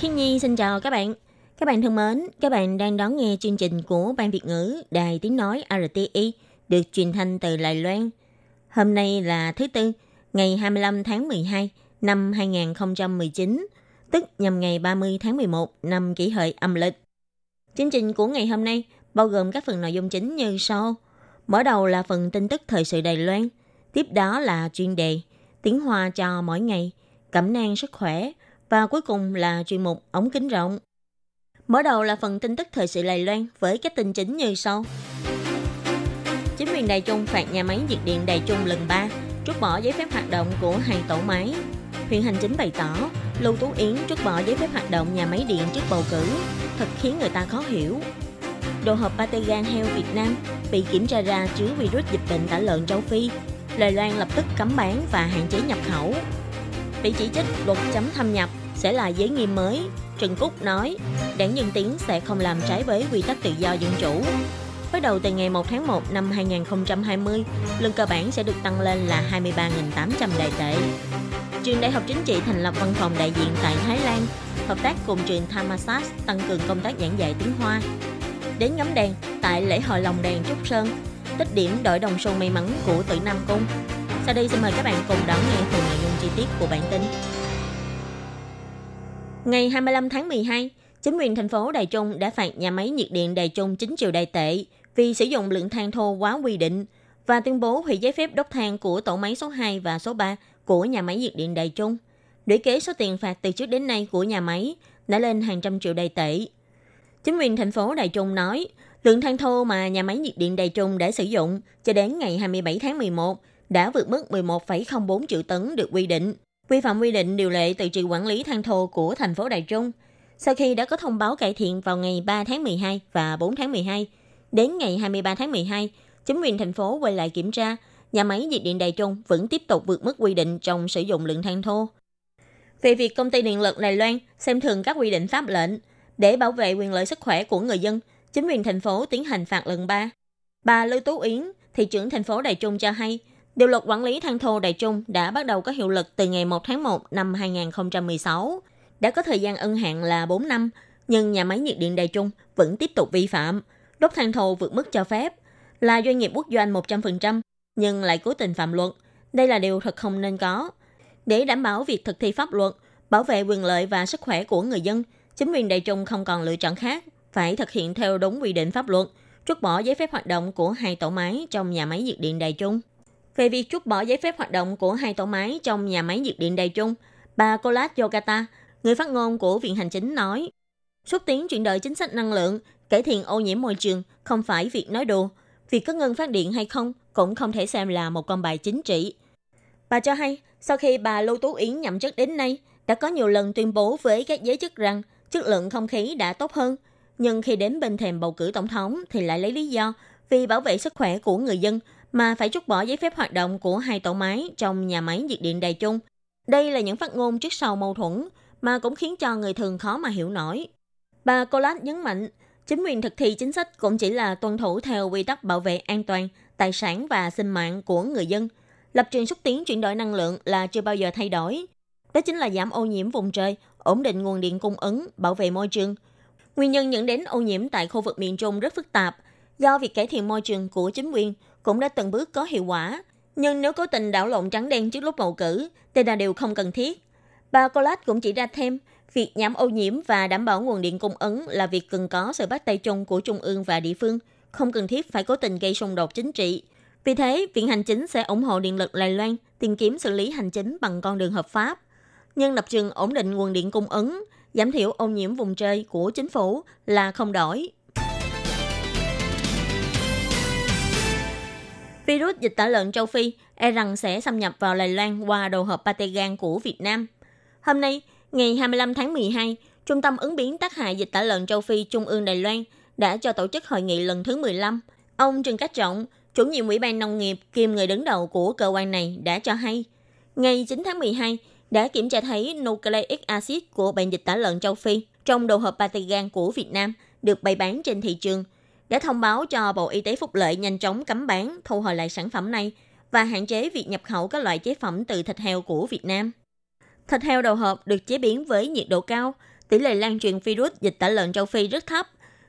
Khi Nhi xin chào các bạn. Các bạn thân mến, các bạn đang đón nghe chương trình của Ban Việt ngữ Đài Tiếng Nói RTI được truyền thanh từ Đài Loan. Hôm nay là thứ Tư, ngày 25 tháng 12 năm 2019, tức nhằm ngày 30 tháng 11 năm kỷ hợi âm lịch. Chương trình của ngày hôm nay bao gồm các phần nội dung chính như sau. Mở đầu là phần tin tức thời sự Đài Loan, tiếp đó là chuyên đề tiếng Hoa cho mỗi ngày, cẩm nang sức khỏe và cuối cùng là chuyên mục ống kính rộng. Mở đầu là phần tin tức thời sự Lài Loan với các tin chính như sau. Chính quyền Đài Trung phạt nhà máy nhiệt điện Đài Trung lần 3, rút bỏ giấy phép hoạt động của hai tổ máy. Huyện hành chính bày tỏ, Lưu Tú Yến rút bỏ giấy phép hoạt động nhà máy điện trước bầu cử, thật khiến người ta khó hiểu. Đồ hộp pate gan heo Việt Nam bị kiểm tra ra chứa virus dịch bệnh tả lợn châu Phi. Đài Loan lập tức cấm bán và hạn chế nhập khẩu. Bị chỉ trích luật chấm thâm nhập sẽ là giới nghiêm mới. Trần Cúc nói, đảng Dân Tiến sẽ không làm trái với quy tắc tự do dân chủ. Bắt đầu từ ngày 1 tháng 1 năm 2020, lương cơ bản sẽ được tăng lên là 23.800 đại tệ. Trường Đại học Chính trị thành lập văn phòng đại diện tại Thái Lan, hợp tác cùng trường Thammasat tăng cường công tác giảng dạy tiếng Hoa. Đến ngắm đèn tại lễ hội lồng đèn Trúc Sơn, tích điểm đội đồng xu may mắn của tử Nam Cung. Sau đây xin mời các bạn cùng đón nghe phần nội dung chi tiết của bản tin. Ngày 25 tháng 12, chính quyền thành phố Đài Trung đã phạt nhà máy nhiệt điện Đài Trung 9 triệu đại tệ vì sử dụng lượng than thô quá quy định và tuyên bố hủy giấy phép đốt than của tổ máy số 2 và số 3 của nhà máy nhiệt điện Đài Trung. Để kế số tiền phạt từ trước đến nay của nhà máy đã lên hàng trăm triệu đài tệ. Chính quyền thành phố Đài Trung nói, lượng than thô mà nhà máy nhiệt điện Đài Trung đã sử dụng cho đến ngày 27 tháng 11 đã vượt mức 11,04 triệu tấn được quy định, vi phạm quy định điều lệ tự trị quản lý than thô của thành phố Đài Trung. Sau khi đã có thông báo cải thiện vào ngày 3 tháng 12 và 4 tháng 12, đến ngày 23 tháng 12, chính quyền thành phố quay lại kiểm tra, nhà máy nhiệt điện Đài Trung vẫn tiếp tục vượt mức quy định trong sử dụng lượng than thô. Về việc công ty điện lực Đài Loan xem thường các quy định pháp lệnh để bảo vệ quyền lợi sức khỏe của người dân, chính quyền thành phố tiến hành phạt lần 3. Bà Lưu Tú Yến, thị trưởng thành phố Đài Trung cho hay, Điều luật quản lý than thô Đại Trung đã bắt đầu có hiệu lực từ ngày 1 tháng 1 năm 2016, đã có thời gian ân hạn là 4 năm, nhưng nhà máy nhiệt điện Đại Trung vẫn tiếp tục vi phạm, đốt than thô vượt mức cho phép, là doanh nghiệp quốc doanh 100%, nhưng lại cố tình phạm luật. Đây là điều thật không nên có. Để đảm bảo việc thực thi pháp luật, bảo vệ quyền lợi và sức khỏe của người dân, chính quyền Đại Trung không còn lựa chọn khác, phải thực hiện theo đúng quy định pháp luật, rút bỏ giấy phép hoạt động của hai tổ máy trong nhà máy nhiệt điện Đài Trung. Về việc rút bỏ giấy phép hoạt động của hai tổ máy trong nhà máy nhiệt điện Đài Trung, bà Colas Yogata, người phát ngôn của Viện Hành Chính nói, xúc tiến chuyển đổi chính sách năng lượng, cải thiện ô nhiễm môi trường không phải việc nói đùa. Việc có ngừng phát điện hay không cũng không thể xem là một con bài chính trị. Bà cho hay, sau khi bà Lưu Tú Yến nhậm chức đến nay, đã có nhiều lần tuyên bố với các giới chức rằng chất lượng không khí đã tốt hơn. Nhưng khi đến bên thềm bầu cử tổng thống thì lại lấy lý do vì bảo vệ sức khỏe của người dân mà phải rút bỏ giấy phép hoạt động của hai tổ máy trong nhà máy nhiệt điện Đài Trung. Đây là những phát ngôn trước sau mâu thuẫn mà cũng khiến cho người thường khó mà hiểu nổi. Bà Colas nhấn mạnh, chính quyền thực thi chính sách cũng chỉ là tuân thủ theo quy tắc bảo vệ an toàn, tài sản và sinh mạng của người dân. Lập trường xúc tiến chuyển đổi năng lượng là chưa bao giờ thay đổi. Đó chính là giảm ô nhiễm vùng trời, ổn định nguồn điện cung ứng, bảo vệ môi trường. Nguyên nhân dẫn đến ô nhiễm tại khu vực miền Trung rất phức tạp, do việc cải thiện môi trường của chính quyền cũng đã từng bước có hiệu quả. Nhưng nếu cố tình đảo lộn trắng đen trước lúc bầu cử, thì là điều không cần thiết. Bà collat cũng chỉ ra thêm, việc giảm ô nhiễm và đảm bảo nguồn điện cung ứng là việc cần có sự bắt tay chung của trung ương và địa phương, không cần thiết phải cố tình gây xung đột chính trị. Vì thế, Viện Hành Chính sẽ ủng hộ điện lực Đài Loan tìm kiếm xử lý hành chính bằng con đường hợp pháp. Nhưng lập trường ổn định nguồn điện cung ứng, giảm thiểu ô nhiễm vùng trời của chính phủ là không đổi. Virus dịch tả lợn châu Phi e rằng sẽ xâm nhập vào Đài Loan qua đồ hộp pate gan của Việt Nam. Hôm nay, ngày 25 tháng 12, Trung tâm ứng biến tác hại dịch tả lợn châu Phi Trung ương Đài Loan đã cho tổ chức hội nghị lần thứ 15. Ông Trần Cát Trọng, chủ nhiệm Ủy ban Nông nghiệp kiêm người đứng đầu của cơ quan này đã cho hay, ngày 9 tháng 12 đã kiểm tra thấy nucleic acid của bệnh dịch tả lợn châu Phi trong đồ hộp Patigan của Việt Nam được bày bán trên thị trường, đã thông báo cho Bộ Y tế Phúc lợi nhanh chóng cấm bán, thu hồi lại sản phẩm này và hạn chế việc nhập khẩu các loại chế phẩm từ thịt heo của Việt Nam. Thịt heo đầu hộp được chế biến với nhiệt độ cao, tỷ lệ lan truyền virus dịch tả lợn châu Phi rất thấp,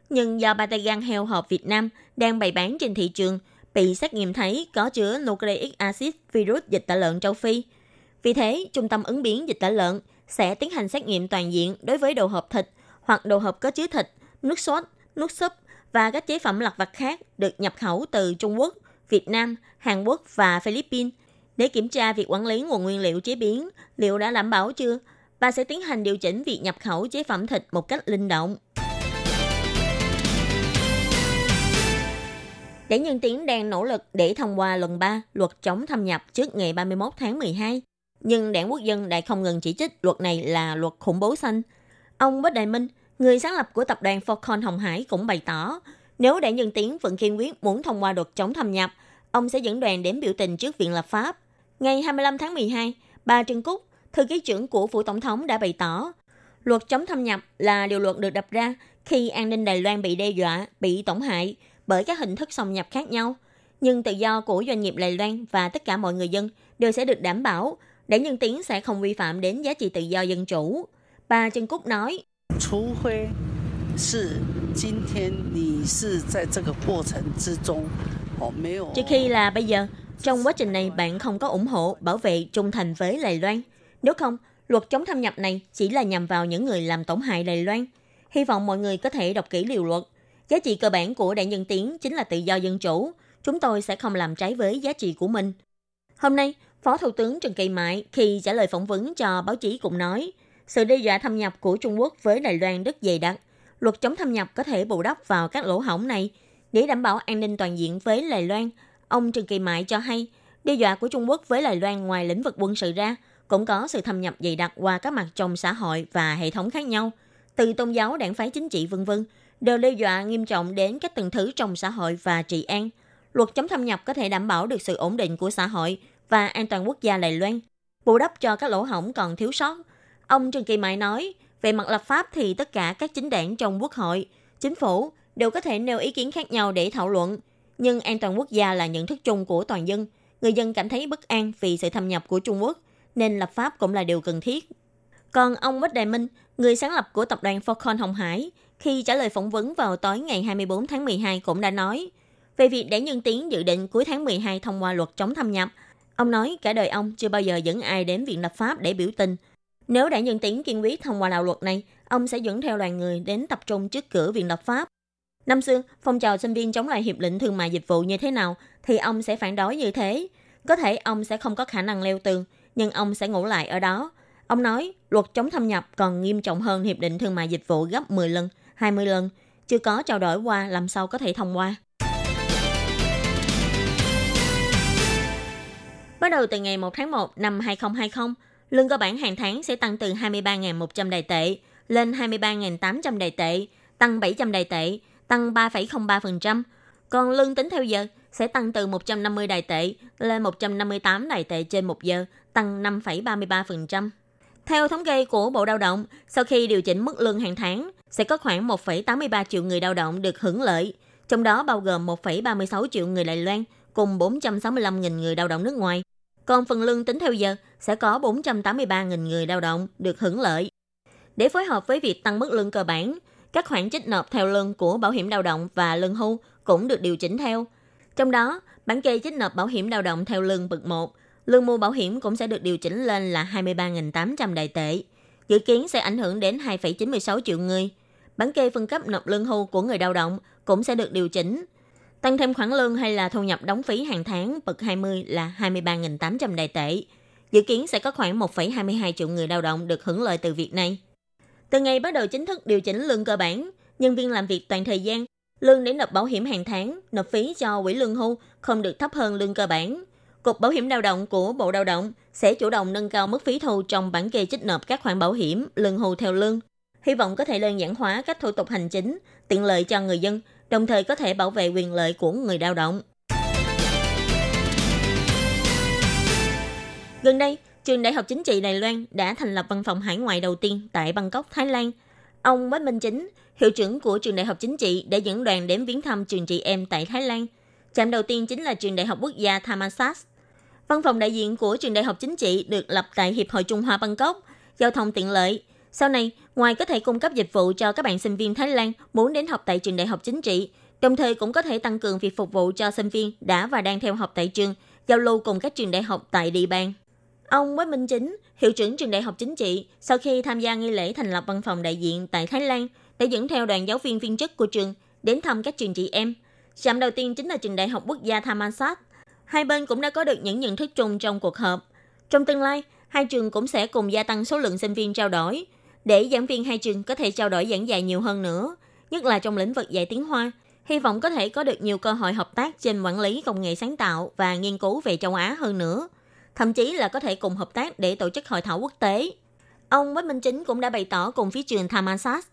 nhưng do ba tay gan heo hộp Việt Nam đang bày bán trên thị trường, bị xét nghiệm thấy có chứa nucleic acid virus dịch tả lợn châu Phi. Vì thế, Trung tâm ứng biến dịch tả lợn sẽ tiến hành xét nghiệm toàn diện đối với đồ hộp thịt hoặc đồ hộp có chứa thịt, nước sốt, nước súp và các chế phẩm lặt vặt khác được nhập khẩu từ Trung Quốc, Việt Nam, Hàn Quốc và Philippines để kiểm tra việc quản lý nguồn nguyên liệu chế biến liệu đã đảm bảo chưa và sẽ tiến hành điều chỉnh việc nhập khẩu chế phẩm thịt một cách linh động. Đảng Nhân Tiến đang nỗ lực để thông qua lần 3 luật chống thâm nhập trước ngày 31 tháng 12. Nhưng đảng quốc dân đã không ngừng chỉ trích luật này là luật khủng bố xanh. Ông Bách Đại Minh, người sáng lập của tập đoàn Falcon Hồng Hải cũng bày tỏ, nếu đảng Nhân Tiến vẫn kiên quyết muốn thông qua luật chống thâm nhập, ông sẽ dẫn đoàn đến biểu tình trước Viện Lập pháp. Ngày 25 tháng 12, bà Trần Cúc, thư ký trưởng của phủ tổng thống đã bày tỏ, luật chống thâm nhập là điều luật được đập ra khi an ninh Đài Loan bị đe dọa, bị tổn hại bởi các hình thức xâm nhập khác nhau. Nhưng tự do của doanh nghiệp Đài Loan và tất cả mọi người dân đều sẽ được đảm bảo để nhân tiến sẽ không vi phạm đến giá trị tự do dân chủ. Bà Trần Cúc nói, 除非是今天你是在这个过程之中，哦，没有。Chỉ khi là bây giờ, trong quá trình này bạn không có ủng hộ, bảo vệ, trung thành với Đài Loan. Nếu không, luật chống thâm nhập này chỉ là nhằm vào những người làm tổn hại Đài Loan. Hy vọng mọi người có thể đọc kỹ điều luật. Giá trị cơ bản của đảng dân Tiến chính là tự do dân chủ. Chúng tôi sẽ không làm trái với giá trị của mình. Hôm nay, Phó Thủ tướng Trần Kỳ Mại khi trả lời phỏng vấn cho báo chí cũng nói, sự đe dọa thâm nhập của Trung Quốc với Đài Loan rất dày đặc. Luật chống thâm nhập có thể bù đắp vào các lỗ hổng này để đảm bảo an ninh toàn diện với Đài Loan. Ông Trần Kỳ Mại cho hay, đe dọa của Trung Quốc với Đài Loan ngoài lĩnh vực quân sự ra, cũng có sự thâm nhập dày đặc qua các mặt trong xã hội và hệ thống khác nhau, từ tôn giáo, đảng phái chính trị vân vân, đều đe dọa nghiêm trọng đến các tầng thứ trong xã hội và trị an. Luật chống thâm nhập có thể đảm bảo được sự ổn định của xã hội và an toàn quốc gia Đài Loan, bù đắp cho các lỗ hổng còn thiếu sót. Ông Trần Kỳ Mại nói, về mặt lập pháp thì tất cả các chính đảng trong quốc hội, chính phủ đều có thể nêu ý kiến khác nhau để thảo luận, nhưng an toàn quốc gia là nhận thức chung của toàn dân. Người dân cảm thấy bất an vì sự thâm nhập của Trung Quốc, nên lập pháp cũng là điều cần thiết. Còn ông Bách Đại Minh, người sáng lập của tập đoàn Falcon Hồng Hải, khi trả lời phỏng vấn vào tối ngày 24 tháng 12 cũng đã nói, về việc để nhân tiến dự định cuối tháng 12 thông qua luật chống thâm nhập, Ông nói cả đời ông chưa bao giờ dẫn ai đến viện lập pháp để biểu tình. Nếu đã nhận tiến kiên quyết thông qua đạo luật này, ông sẽ dẫn theo đoàn người đến tập trung trước cửa viện lập pháp. Năm xưa, phong trào sinh viên chống lại hiệp định thương mại dịch vụ như thế nào thì ông sẽ phản đối như thế. Có thể ông sẽ không có khả năng leo tường, nhưng ông sẽ ngủ lại ở đó. Ông nói, luật chống thâm nhập còn nghiêm trọng hơn hiệp định thương mại dịch vụ gấp 10 lần, 20 lần. Chưa có trao đổi qua làm sao có thể thông qua. Bắt đầu từ ngày 1 tháng 1 năm 2020, lương cơ bản hàng tháng sẽ tăng từ 23.100 đài tệ lên 23.800 đài tệ, tăng 700 đài tệ, tăng 3,03%. Còn lương tính theo giờ sẽ tăng từ 150 đài tệ lên 158 đài tệ trên một giờ, tăng 5,33%. Theo thống kê của Bộ Lao động, sau khi điều chỉnh mức lương hàng tháng, sẽ có khoảng 1,83 triệu người lao động được hưởng lợi, trong đó bao gồm 1,36 triệu người Đài Loan cùng 465.000 người lao động nước ngoài còn phần lương tính theo giờ sẽ có 483.000 người lao động được hưởng lợi. Để phối hợp với việc tăng mức lương cơ bản, các khoản trích nộp theo lương của bảo hiểm lao động và lương hưu cũng được điều chỉnh theo. Trong đó, bản kê trích nộp bảo hiểm lao động theo lương bậc 1, lương mua bảo hiểm cũng sẽ được điều chỉnh lên là 23.800 đại tệ. Dự kiến sẽ ảnh hưởng đến 2,96 triệu người. Bản kê phân cấp nộp lương hưu của người lao động cũng sẽ được điều chỉnh Tăng thêm khoản lương hay là thu nhập đóng phí hàng tháng bậc 20 là 23.800 đại tệ. Dự kiến sẽ có khoảng 1,22 triệu người lao động được hưởng lợi từ việc này. Từ ngày bắt đầu chính thức điều chỉnh lương cơ bản, nhân viên làm việc toàn thời gian, lương để nộp bảo hiểm hàng tháng, nộp phí cho quỹ lương hưu không được thấp hơn lương cơ bản. Cục Bảo hiểm lao động của Bộ Lao động sẽ chủ động nâng cao mức phí thu trong bản kê trích nộp các khoản bảo hiểm, lương hưu theo lương. hy vọng có thể đơn giản hóa các thủ tục hành chính, tiện lợi cho người dân, đồng thời có thể bảo vệ quyền lợi của người lao động. Gần đây, trường Đại học Chính trị Đài Loan đã thành lập văn phòng hải ngoại đầu tiên tại Bangkok, Thái Lan. Ông Quách Minh Chính, hiệu trưởng của trường Đại học Chính trị đã dẫn đoàn đến viếng thăm trường chị em tại Thái Lan. Trạm đầu tiên chính là trường Đại học Quốc gia Thammasat. Văn phòng đại diện của trường Đại học Chính trị được lập tại Hiệp hội Trung Hoa Bangkok, giao thông tiện lợi. Sau này, ngoài có thể cung cấp dịch vụ cho các bạn sinh viên Thái Lan muốn đến học tại trường Đại học Chính trị, đồng thời cũng có thể tăng cường việc phục vụ cho sinh viên đã và đang theo học tại trường, giao lưu cùng các trường đại học tại địa bàn. Ông Quách Minh Chính, hiệu trưởng trường đại học chính trị, sau khi tham gia nghi lễ thành lập văn phòng đại diện tại Thái Lan, đã dẫn theo đoàn giáo viên viên chức của trường đến thăm các trường chị em. Trạm đầu tiên chính là trường đại học quốc gia Thammasat. Hai bên cũng đã có được những nhận thức chung trong cuộc họp. Trong tương lai, hai trường cũng sẽ cùng gia tăng số lượng sinh viên trao đổi, để giảng viên hai trường có thể trao đổi giảng dạy nhiều hơn nữa, nhất là trong lĩnh vực dạy tiếng Hoa. Hy vọng có thể có được nhiều cơ hội hợp tác trên quản lý công nghệ sáng tạo và nghiên cứu về châu Á hơn nữa – thậm chí là có thể cùng hợp tác để tổ chức hội thảo quốc tế. Ông Quách Minh Chính cũng đã bày tỏ cùng phía trường Thammasat,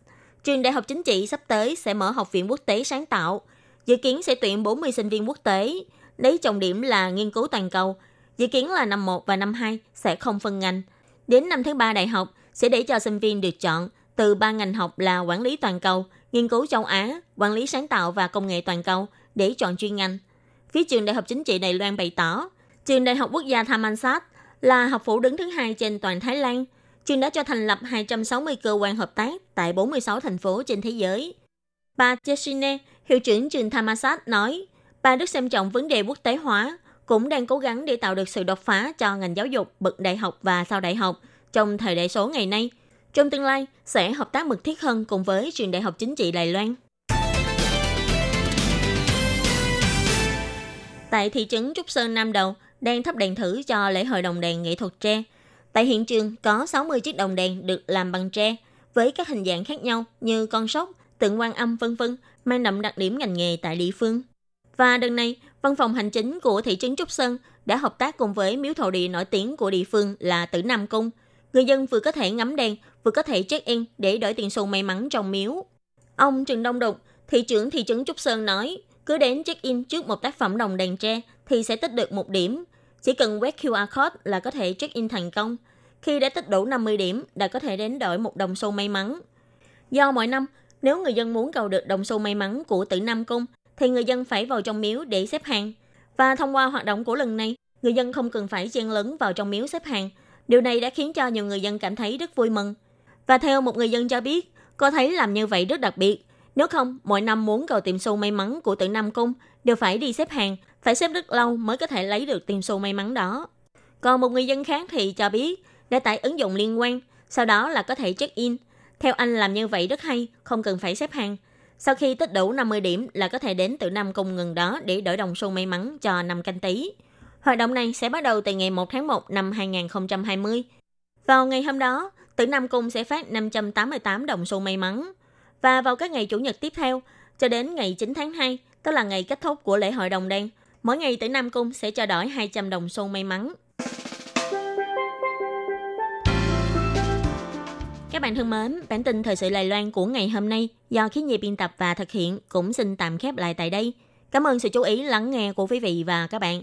trường đại học chính trị sắp tới sẽ mở học viện quốc tế sáng tạo, dự kiến sẽ tuyển 40 sinh viên quốc tế, lấy trọng điểm là nghiên cứu toàn cầu. Dự kiến là năm 1 và năm 2 sẽ không phân ngành. Đến năm thứ ba đại học sẽ để cho sinh viên được chọn từ ba ngành học là quản lý toàn cầu, nghiên cứu châu Á, quản lý sáng tạo và công nghệ toàn cầu để chọn chuyên ngành. Phía trường Đại học Chính trị Đài Loan bày tỏ, Trường Đại học Quốc gia Thammasat là học phủ đứng thứ hai trên toàn Thái Lan. Trường đã cho thành lập 260 cơ quan hợp tác tại 46 thành phố trên thế giới. Bà Jessine, hiệu trưởng trường Thammasat nói, bà rất xem trọng vấn đề quốc tế hóa, cũng đang cố gắng để tạo được sự đột phá cho ngành giáo dục bậc đại học và sau đại học trong thời đại số ngày nay. Trong tương lai, sẽ hợp tác mật thiết hơn cùng với trường Đại học Chính trị Đài Loan. Tại thị trấn Trúc Sơn Nam Đầu, đang thắp đèn thử cho lễ hội đồng đèn nghệ thuật tre. Tại hiện trường có 60 chiếc đồng đèn được làm bằng tre với các hình dạng khác nhau như con sóc, tượng quan âm vân vân mang đậm đặc điểm ngành nghề tại địa phương. Và đợt này, văn phòng hành chính của thị trấn Trúc Sơn đã hợp tác cùng với miếu thổ địa nổi tiếng của địa phương là Tử Nam Cung. Người dân vừa có thể ngắm đèn, vừa có thể check-in để đổi tiền xu may mắn trong miếu. Ông Trần Đông Đục, thị trưởng thị trấn Trúc Sơn nói, cứ đến check-in trước một tác phẩm đồng đèn tre thì sẽ tích được một điểm. Chỉ cần quét QR code là có thể check-in thành công. Khi đã tích đủ 50 điểm, đã có thể đến đổi một đồng xu may mắn. Do mỗi năm, nếu người dân muốn cầu được đồng xu may mắn của tử Nam Cung, thì người dân phải vào trong miếu để xếp hàng. Và thông qua hoạt động của lần này, người dân không cần phải chen lấn vào trong miếu xếp hàng. Điều này đã khiến cho nhiều người dân cảm thấy rất vui mừng. Và theo một người dân cho biết, cô thấy làm như vậy rất đặc biệt. Nếu không, mỗi năm muốn cầu tiệm xu may mắn của tự Nam Cung đều phải đi xếp hàng phải xếp rất lâu mới có thể lấy được tiền xu may mắn đó. Còn một người dân khác thì cho biết đã tải ứng dụng liên quan, sau đó là có thể check-in. Theo anh làm như vậy rất hay, không cần phải xếp hàng. Sau khi tích đủ 50 điểm là có thể đến từ năm cung ngừng đó để đổi đồng xu may mắn cho năm canh tí. Hoạt động này sẽ bắt đầu từ ngày 1 tháng 1 năm 2020. Vào ngày hôm đó, tử Nam Cung sẽ phát 588 đồng xu may mắn. Và vào các ngày Chủ nhật tiếp theo, cho đến ngày 9 tháng 2, tức là ngày kết thúc của lễ hội đồng đen, Mỗi ngày tử Nam Cung sẽ cho đổi 200 đồng xu may mắn. Các bạn thân mến, bản tin thời sự Lài Loan của ngày hôm nay do khí nhi biên tập và thực hiện cũng xin tạm khép lại tại đây. Cảm ơn sự chú ý lắng nghe của quý vị và các bạn.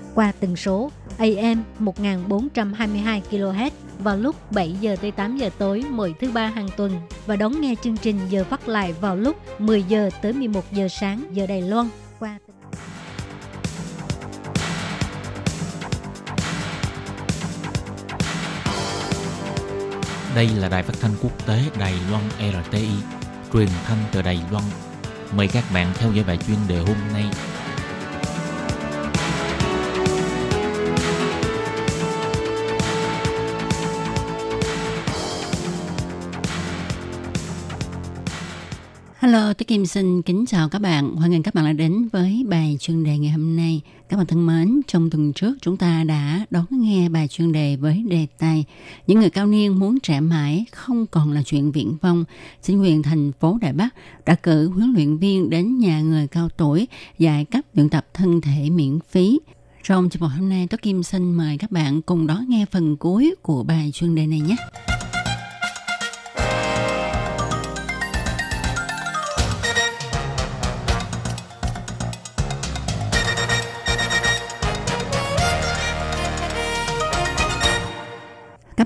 qua tần số AM 1422 kHz vào lúc 7 giờ tới 8 giờ tối mỗi thứ ba hàng tuần và đón nghe chương trình giờ phát lại vào lúc 10 giờ tới 11 giờ sáng giờ Đài Loan qua Đây là đài phát thanh quốc tế Đài Loan RTI, truyền thanh từ Đài Loan. Mời các bạn theo dõi bài chuyên đề hôm nay Hello, tôi Kim xin kính chào các bạn. Hoan nghênh các bạn đã đến với bài chuyên đề ngày hôm nay. Các bạn thân mến, trong tuần trước chúng ta đã đón nghe bài chuyên đề với đề tài Những người cao niên muốn trẻ mãi không còn là chuyện viễn vông. Chính quyền thành phố Đài Bắc đã cử huấn luyện viên đến nhà người cao tuổi dạy cấp luyện tập thân thể miễn phí. Trong chương trình hôm nay, tôi Kim xin mời các bạn cùng đón nghe phần cuối của bài chuyên đề này nhé.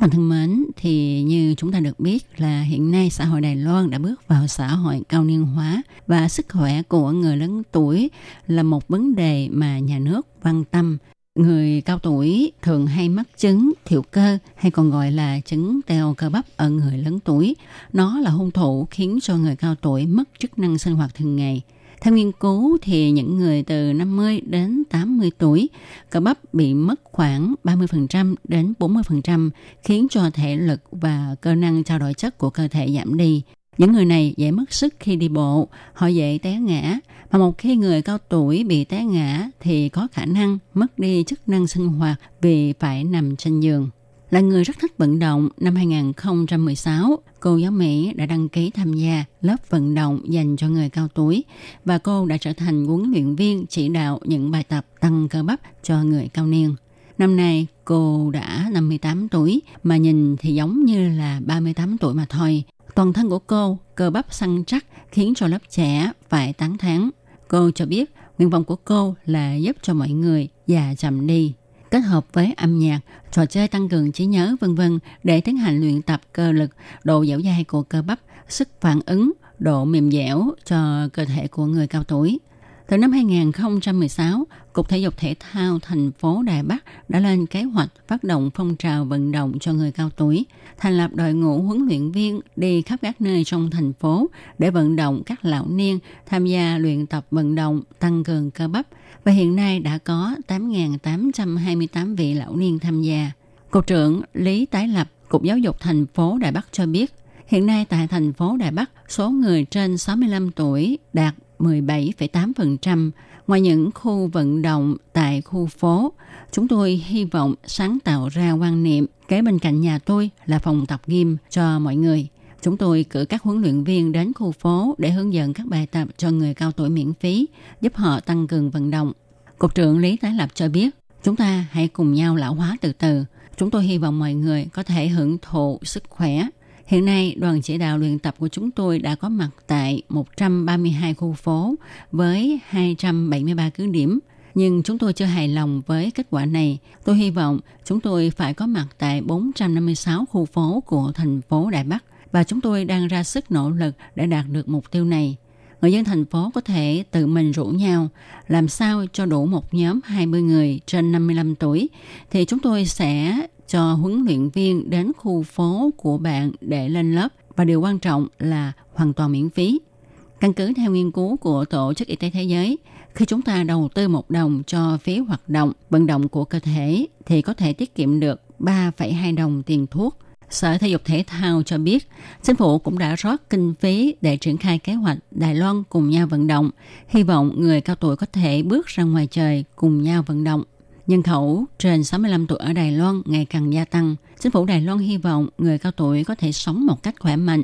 Bạn thân mến, thì như chúng ta được biết là hiện nay xã hội Đài Loan đã bước vào xã hội cao niên hóa và sức khỏe của người lớn tuổi là một vấn đề mà nhà nước quan tâm. Người cao tuổi thường hay mắc chứng thiểu cơ hay còn gọi là chứng teo cơ bắp ở người lớn tuổi. Nó là hung thủ khiến cho người cao tuổi mất chức năng sinh hoạt thường ngày – theo nghiên cứu thì những người từ 50 đến 80 tuổi cơ bắp bị mất khoảng 30% đến 40% khiến cho thể lực và cơ năng trao đổi chất của cơ thể giảm đi. Những người này dễ mất sức khi đi bộ, họ dễ té ngã. Và một khi người cao tuổi bị té ngã thì có khả năng mất đi chức năng sinh hoạt vì phải nằm trên giường. Là người rất thích vận động, năm 2016, cô giáo Mỹ đã đăng ký tham gia lớp vận động dành cho người cao tuổi và cô đã trở thành huấn luyện viên chỉ đạo những bài tập tăng cơ bắp cho người cao niên. Năm nay cô đã 58 tuổi mà nhìn thì giống như là 38 tuổi mà thôi. Toàn thân của cô cơ bắp săn chắc khiến cho lớp trẻ phải tán thán. Cô cho biết nguyện vọng của cô là giúp cho mọi người già chậm đi kết hợp với âm nhạc, trò chơi tăng cường trí nhớ vân vân để tiến hành luyện tập cơ lực, độ dẻo dai của cơ bắp, sức phản ứng, độ mềm dẻo cho cơ thể của người cao tuổi. Từ năm 2016, Cục Thể dục Thể thao thành phố Đài Bắc đã lên kế hoạch phát động phong trào vận động cho người cao tuổi, thành lập đội ngũ huấn luyện viên đi khắp các nơi trong thành phố để vận động các lão niên tham gia luyện tập vận động tăng cường cơ bắp và hiện nay đã có 8.828 vị lão niên tham gia. Cục trưởng Lý Tái Lập, Cục Giáo dục thành phố Đài Bắc cho biết, hiện nay tại thành phố Đài Bắc, số người trên 65 tuổi đạt 17,8%. Ngoài những khu vận động tại khu phố, chúng tôi hy vọng sáng tạo ra quan niệm kế bên cạnh nhà tôi là phòng tập gym cho mọi người. Chúng tôi cử các huấn luyện viên đến khu phố để hướng dẫn các bài tập cho người cao tuổi miễn phí, giúp họ tăng cường vận động. Cục trưởng Lý Tái Lập cho biết, chúng ta hãy cùng nhau lão hóa từ từ. Chúng tôi hy vọng mọi người có thể hưởng thụ sức khỏe, Hiện nay, đoàn chỉ đạo luyện tập của chúng tôi đã có mặt tại 132 khu phố với 273 cứ điểm. Nhưng chúng tôi chưa hài lòng với kết quả này. Tôi hy vọng chúng tôi phải có mặt tại 456 khu phố của thành phố Đài Bắc và chúng tôi đang ra sức nỗ lực để đạt được mục tiêu này. Người dân thành phố có thể tự mình rủ nhau làm sao cho đủ một nhóm 20 người trên 55 tuổi thì chúng tôi sẽ cho huấn luyện viên đến khu phố của bạn để lên lớp và điều quan trọng là hoàn toàn miễn phí. Căn cứ theo nghiên cứu của Tổ chức Y tế Thế giới, khi chúng ta đầu tư một đồng cho phí hoạt động, vận động của cơ thể thì có thể tiết kiệm được 3,2 đồng tiền thuốc. Sở Thể dục Thể thao cho biết, chính phủ cũng đã rót kinh phí để triển khai kế hoạch Đài Loan cùng nhau vận động. Hy vọng người cao tuổi có thể bước ra ngoài trời cùng nhau vận động. Nhân khẩu trên 65 tuổi ở Đài Loan ngày càng gia tăng. Chính phủ Đài Loan hy vọng người cao tuổi có thể sống một cách khỏe mạnh.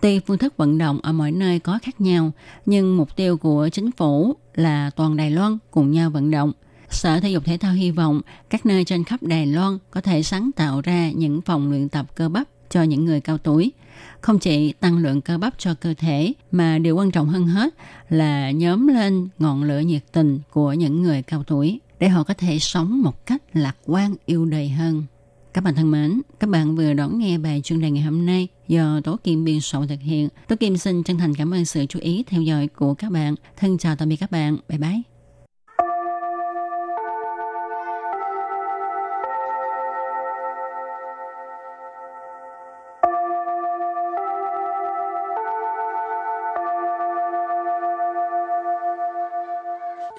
Tuy phương thức vận động ở mỗi nơi có khác nhau, nhưng mục tiêu của chính phủ là toàn Đài Loan cùng nhau vận động. Sở Thể dục Thể thao hy vọng các nơi trên khắp Đài Loan có thể sáng tạo ra những phòng luyện tập cơ bắp cho những người cao tuổi. Không chỉ tăng lượng cơ bắp cho cơ thể, mà điều quan trọng hơn hết là nhóm lên ngọn lửa nhiệt tình của những người cao tuổi để họ có thể sống một cách lạc quan yêu đời hơn. Các bạn thân mến, các bạn vừa đón nghe bài chuyên đề ngày hôm nay do Tố Kim biên soạn thực hiện. Tố Kim xin chân thành cảm ơn sự chú ý theo dõi của các bạn. Thân chào tạm biệt các bạn. Bye bye.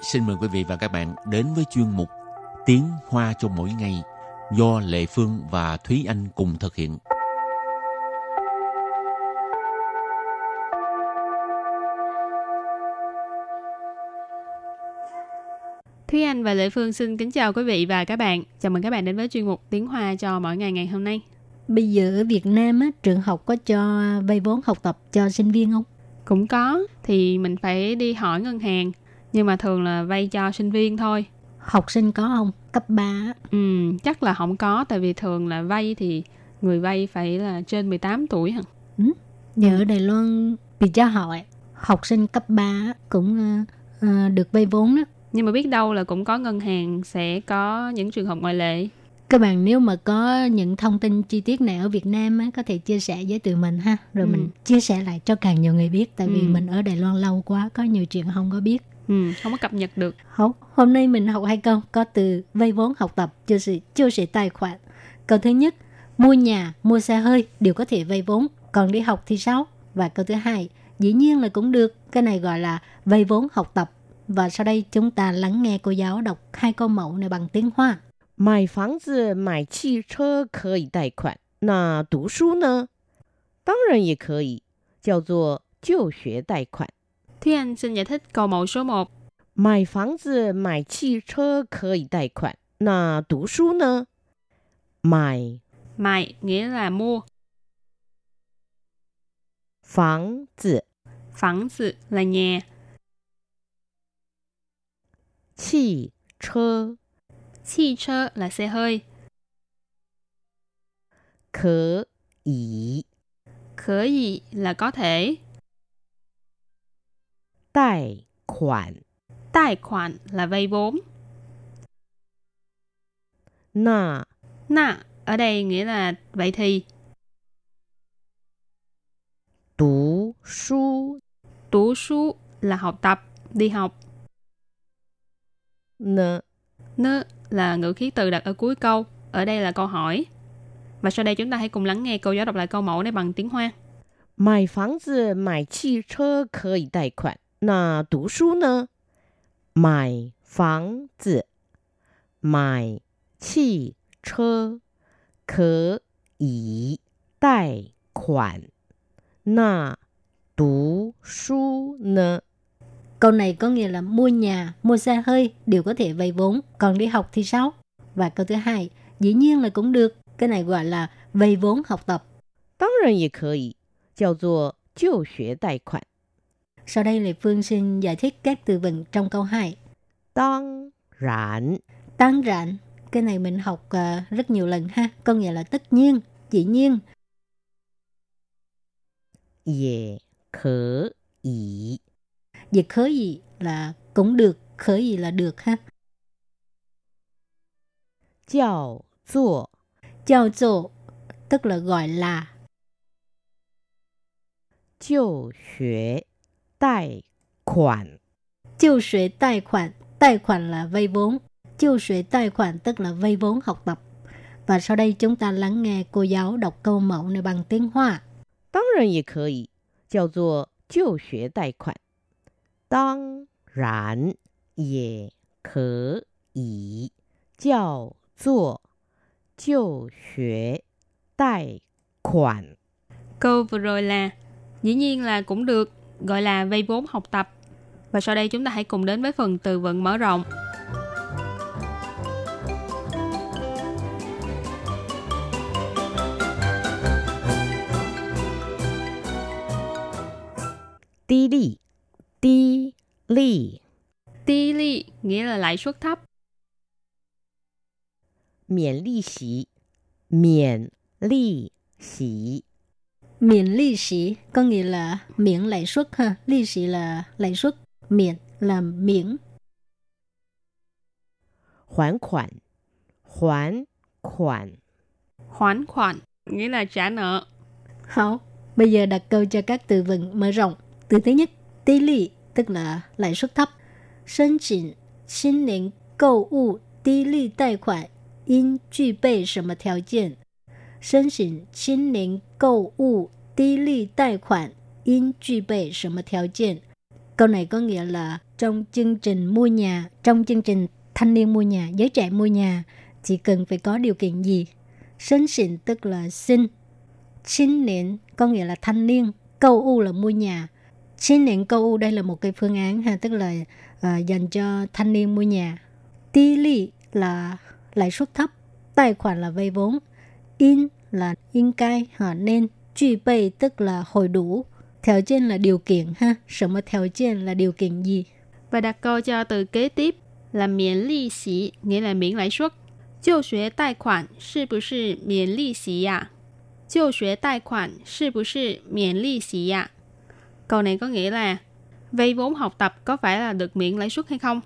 Xin mời quý vị và các bạn đến với chuyên mục Tiếng Hoa cho mỗi ngày do Lệ Phương và Thúy Anh cùng thực hiện. Thúy Anh và Lệ Phương xin kính chào quý vị và các bạn. Chào mừng các bạn đến với chuyên mục Tiếng Hoa cho mỗi ngày ngày hôm nay. Bây giờ ở Việt Nam á, trường học có cho vay vốn học tập cho sinh viên không? Cũng có, thì mình phải đi hỏi ngân hàng, nhưng mà thường là vay cho sinh viên thôi. Học sinh có không? Cấp 3 á. Ừ, chắc là không có, tại vì thường là vay thì người vay phải là trên 18 tuổi hả? Giờ ở Đài Loan bị cho hỏi học sinh cấp 3 á, cũng ờ, ờ, được vay vốn đó. Nhưng mà biết đâu là cũng có ngân hàng sẽ có những trường hợp ngoại lệ. Các bạn nếu mà có những thông tin chi tiết này ở Việt Nam á, có thể chia sẻ với tụi mình ha. Rồi Ừ. mình chia sẻ lại cho càng nhiều người biết. Tại vì Ừ. mình ở Đài Loan lâu quá, có nhiều chuyện không có biết. Ừ, không có cập nhật được. Hậu, hôm nay mình học hai câu có từ vay vốn học tập, chưa sự chưa sự tài khoản. Câu thứ nhất, mua nhà, mua xe hơi đều có thể vay vốn, còn đi học thì sao? Và câu thứ hai, dĩ nhiên là cũng được, cái này gọi là vay vốn học tập. Và sau đây chúng ta lắng nghe cô giáo đọc hai câu mẫu này bằng tiếng Hoa. 买房子、买汽车可以贷款，那读书呢？当然也可以，叫做就学贷款。 Thúy Anh xin giải thích câu mẫu số 1. Mài phán zi, mài chi chơ, có thể tài khoản. Nà, đú su nơ? Mài. Mài nghĩa là mua. Phán zi. Phán zi là nhà. Chi chơ. Chi chơ là xe hơi. Có thể. Có thể là có thể. Tài khoản Tài khoản là vay vốn. Nà Nà ở đây nghĩa là vậy thì. Tú su Tú su là học tập, đi học. Nơ Nơ là ngữ khí từ đặt ở cuối câu. Ở đây là câu hỏi. Và sau đây chúng ta hãy cùng lắng nghe cô giáo đọc lại câu mẫu này bằng tiếng Hoa. Mài phẳng zi, mài chi chơ, có tài khoản. 那读书呢？买房子、买汽车可以贷款，那读书呢？ Câu này có nghĩa là mua nhà, mua xe hơi đều có thể vay vốn, còn đi học thì sao? Và câu thứ hai, dĩ nhiên là cũng được, cái này gọi là vay vốn học tập. 当然也可以，叫做就学贷款。 sau đây Lệ Phương xin giải thích các từ vựng trong câu 2. Tăng rạn Tăng rạn Cái này mình học uh, rất nhiều lần ha. Có nghĩa là tất nhiên, dĩ nhiên. Dễ khở ý Dễ khở ý là cũng được, khở ý là được ha. Chào dụ Chào dụ tức là gọi là Chiều 贷款。 chiêu xuế tài khoản. Tài khoản là vay vốn. Chiêu xuế tài khoản tức là vay vốn học tập. Và sau đây chúng ta lắng nghe cô giáo đọc câu mẫu này bằng tiếng Hoa. 当然也可以，叫做就学贷款。当然也可以叫做就学贷款。 Câu vừa rồi là dĩ nhiên là cũng được, gọi là vay vốn học tập. Và sau đây chúng ta hãy cùng đến với phần từ vựng mở rộng. Tí lì, tí lì. Tí lì nghĩa là lãi suất thấp. Miễn lì xí, miễn lì xí Miễn ly sĩ có nghĩa là miễn lãi suất ha. Ly sĩ là lãi suất, miễn là miễn. 还款，还款。 hoãn khoản nghĩa là trả nợ. Hảo, bây giờ đặt câu cho các từ vựng mở rộng. Từ thứ nhất, tỷ lệ tức là lãi suất thấp.申请新年购物低利贷款应具备什么条件？ 申请新年购物低利贷款应具备什么条件？ Câu này có nghĩa là trong chương trình mua nhà, trong chương trình thanh niên mua nhà, giới trẻ mua nhà, chỉ cần phải có điều kiện gì. Sinh xịn tức là sinh. Chín niên có nghĩa là thanh niên. Câu U là mua nhà. Chín niên câu U đây là một cái phương án ha, tức là uh, dành cho thanh niên mua nhà. Tí lý là lãi suất thấp. Tài khoản là vay vốn. In là in cai, họ nên. Truy bày tức là hồi đủ. Theo trên là điều kiện ha. Sở mà theo trên là điều kiện gì? Và đặt câu cho từ kế tiếp là miễn利息, nghĩa là miễn lãi suất. 就学贷款是不是免利息呀？就学贷款是不是免利息呀？Câu này có nghĩa là vay vốn học tập có phải là được miễn lãi suất hay không?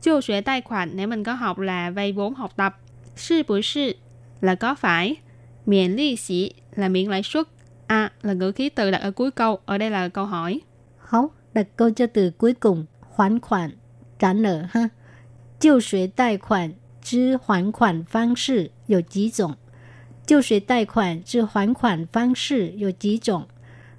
就学贷款 nếu mình có học là vay vốn học tập. 是不是 là có phải. Miễn lý sĩ là miễn lãi suất. A à, là ngữ khí từ đặt ở cuối câu, ở đây là câu hỏi. Hấu, đặt câu cho từ cuối cùng, hoàn khoản, trả nợ ha. Chiêu suế tài khoản, chứ hoàn khoản phương sự, có mấy chủng. Chiêu suế tài khoản, chứ hoàn khoản phương sự, có mấy chủng.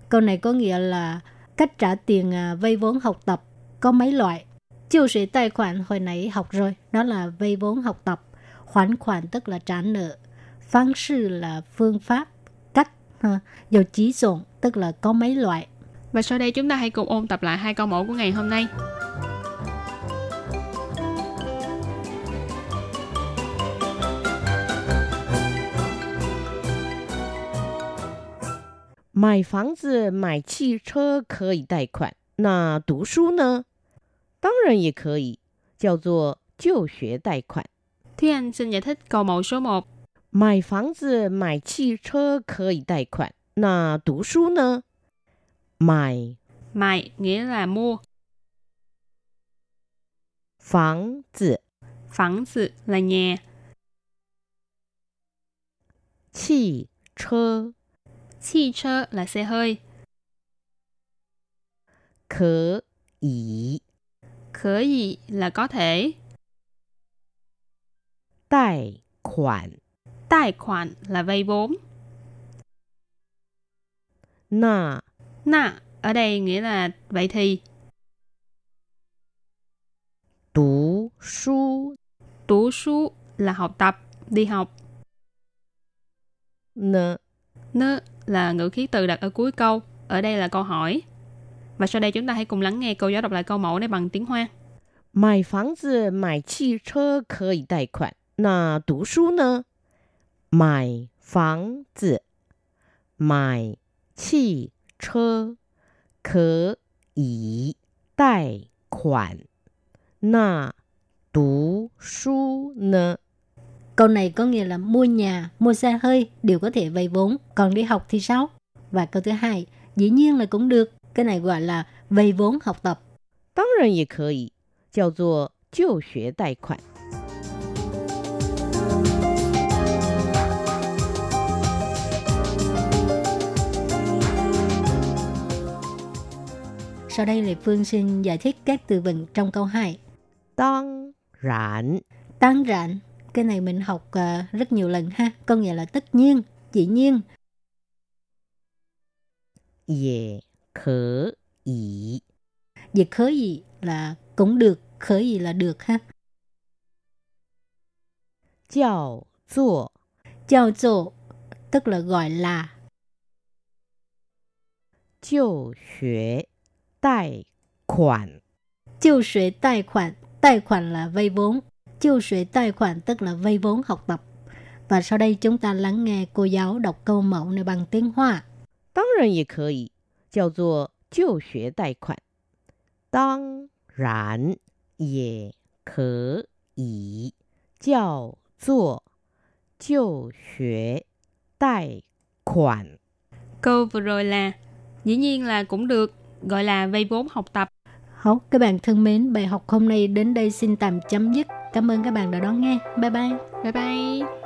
Câu này có nghĩa là cách trả tiền à, vay vốn học tập có mấy loại. Chiêu suế tài khoản hồi nãy học rồi, đó là vay vốn học tập. Hoàn khoản tức là trả nợ Phương sư là phương pháp, cách. Ha. Dầu chỉ dụng tức là có mấy loại. Và sau đây chúng ta hãy cùng ôn tập lại hai câu mẫu của ngày hôm nay. Mải 房子、买汽车可以贷款，那读书呢？当然也可以，叫做就学贷款。 Thúy Anh xin giải thích câu mẫu số 1. 买房子、买汽车可以贷款，那读书呢？买 Mày nghĩa là mua, 房子、 phẳng sự là nhà, 汽车 chi chơ là xe hơi, 可以 khở gì là có thể, 贷款， Tài khoản là vay vốn. Nà. Nà ở đây nghĩa là vậy thì. Tú su. Tú su là học tập, đi học. Nơ. Nơ là ngữ khí từ đặt ở cuối câu. Ở đây là câu hỏi. Và sau đây chúng ta hãy cùng lắng nghe cô giáo đọc lại câu mẫu này bằng tiếng Hoa. Mài phẳng zi, mài chi chơ, có tài khoản. Nà, tú su nơ? 买房子、买汽车可以贷款，那读书呢？ Câu này có nghĩa là mua nhà, mua xe hơi đều có thể vay vốn, còn đi học thì sao? Và câu thứ hai, dĩ nhiên là cũng được. Cái này gọi là vay vốn học tập. 当然也可以，叫做就学贷款。 Sau đây Lệ Phương xin giải thích các từ vựng trong câu 2. Tăng rạn Tăng rạn Cái này mình học uh, rất nhiều lần ha. Có nghĩa là tất nhiên, dĩ nhiên. Dễ khở ý Dễ khở ý là cũng được, khở ý là được ha. Chào dụ Chào dụ tức là gọi là. Chào 贷款。 chiêu xuế tài khoản. Tài khoản là vay vốn. Chiêu xuế tài khoản tức là vay vốn học tập. Và sau đây chúng ta lắng nghe cô giáo đọc câu mẫu này bằng tiếng Hoa. 当然也可以，叫做就学贷款。当然也可以叫做就学贷款。 Câu vừa rồi là dĩ nhiên là cũng được, gọi là vay vốn học tập. Hấu, các bạn thân mến, bài học hôm nay đến đây xin tạm chấm dứt. Cảm ơn các bạn đã đón nghe. Bye bye. Bye bye!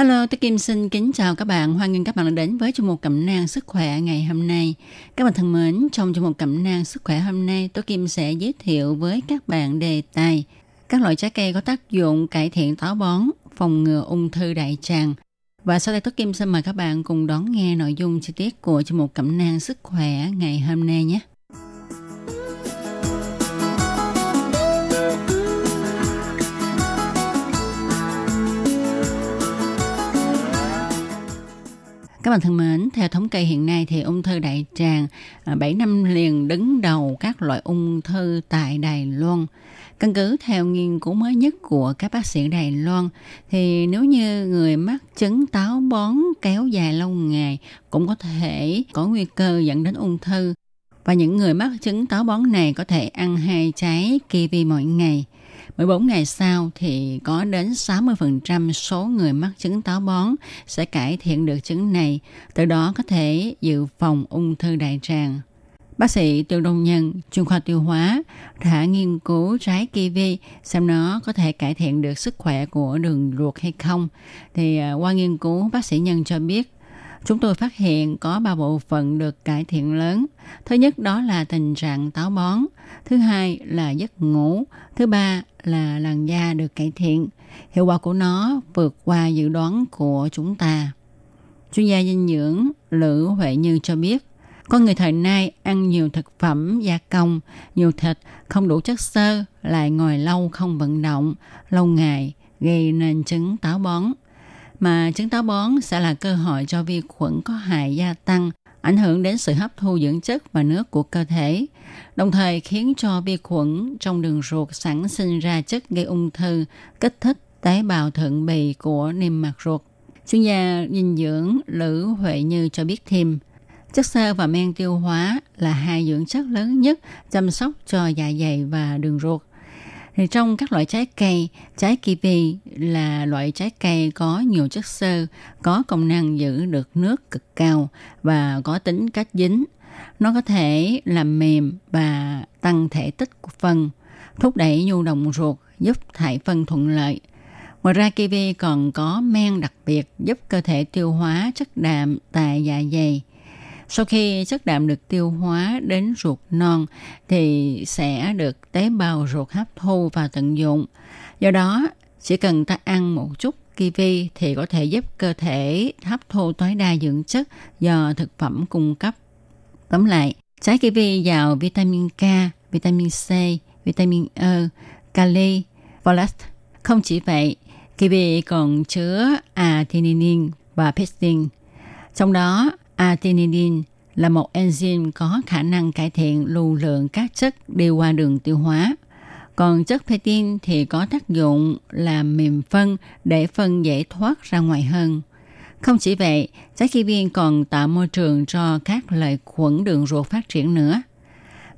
Hello, tôi Kim xin kính chào các bạn. Hoan nghênh các bạn đã đến với chương mục cẩm nang sức khỏe ngày hôm nay. Các bạn thân mến, trong chương mục cẩm nang sức khỏe hôm nay, tôi Kim sẽ giới thiệu với các bạn đề tài các loại trái cây có tác dụng cải thiện táo bón, phòng ngừa ung thư đại tràng. Và sau đây tôi Kim xin mời các bạn cùng đón nghe nội dung chi tiết của chương mục cẩm nang sức khỏe ngày hôm nay nhé. Các bạn thân mến, theo thống kê hiện nay thì ung thư đại tràng à, 7 năm liền đứng đầu các loại ung thư tại Đài Loan. Căn cứ theo nghiên cứu mới nhất của các bác sĩ Đài Loan thì nếu như người mắc chứng táo bón kéo dài lâu ngày cũng có thể có nguy cơ dẫn đến ung thư. Và những người mắc chứng táo bón này có thể ăn hai trái kiwi mỗi ngày. 14 ngày sau thì có đến 60% số người mắc chứng táo bón sẽ cải thiện được chứng này, từ đó có thể dự phòng ung thư đại tràng. Bác sĩ Tiêu Đông Nhân, chuyên khoa tiêu hóa, đã nghiên cứu trái kiwi xem nó có thể cải thiện được sức khỏe của đường ruột hay không. Thì à, qua nghiên cứu, bác sĩ Nhân cho biết chúng tôi phát hiện có ba bộ phận được cải thiện lớn. Thứ nhất đó là tình trạng táo bón, thứ hai là giấc ngủ, thứ ba là làn da được cải thiện. Hiệu quả của nó vượt qua dự đoán của chúng ta. Chuyên gia dinh dưỡng Lữ Huệ Như cho biết, con người thời nay ăn nhiều thực phẩm gia công, nhiều thịt, không đủ chất xơ, lại ngồi lâu không vận động, lâu ngày gây nên chứng táo bón. Mà chứng táo bón sẽ là cơ hội cho vi khuẩn có hại gia tăng, ảnh hưởng đến sự hấp thu dưỡng chất và nước của cơ thể, đồng thời khiến cho vi khuẩn trong đường ruột sản sinh ra chất gây ung thư, kích thích tế bào thượng bì của niêm mạc ruột. Chuyên gia dinh dưỡng Lữ Huệ Như cho biết thêm, chất xơ và men tiêu hóa là hai dưỡng chất lớn nhất chăm sóc cho dạ dày và đường ruột. Thì trong các loại trái cây, trái kiwi là loại trái cây có nhiều chất xơ, có công năng giữ được nước cực cao và có tính cách dính. Nó có thể làm mềm và tăng thể tích của phân, thúc đẩy nhu động ruột, giúp thải phân thuận lợi. Ngoài ra kiwi còn có men đặc biệt giúp cơ thể tiêu hóa chất đạm tại dạ dày. Sau khi chất đạm được tiêu hóa đến ruột non thì sẽ được tế bào ruột hấp thu và tận dụng. Do đó, chỉ cần ta ăn một chút kiwi thì có thể giúp cơ thể hấp thu tối đa dưỡng chất do thực phẩm cung cấp. Tóm lại, trái kiwi giàu vitamin K, vitamin C, vitamin E, kali, folate. Không chỉ vậy, kiwi còn chứa arginine và pectin. Trong đó, arginine là một enzyme có khả năng cải thiện lưu lượng các chất đi qua đường tiêu hóa. Còn chất pectin thì có tác dụng làm mềm phân để phân dễ thoát ra ngoài hơn. Không chỉ vậy, trái kiwi còn tạo môi trường cho các lợi khuẩn đường ruột phát triển nữa.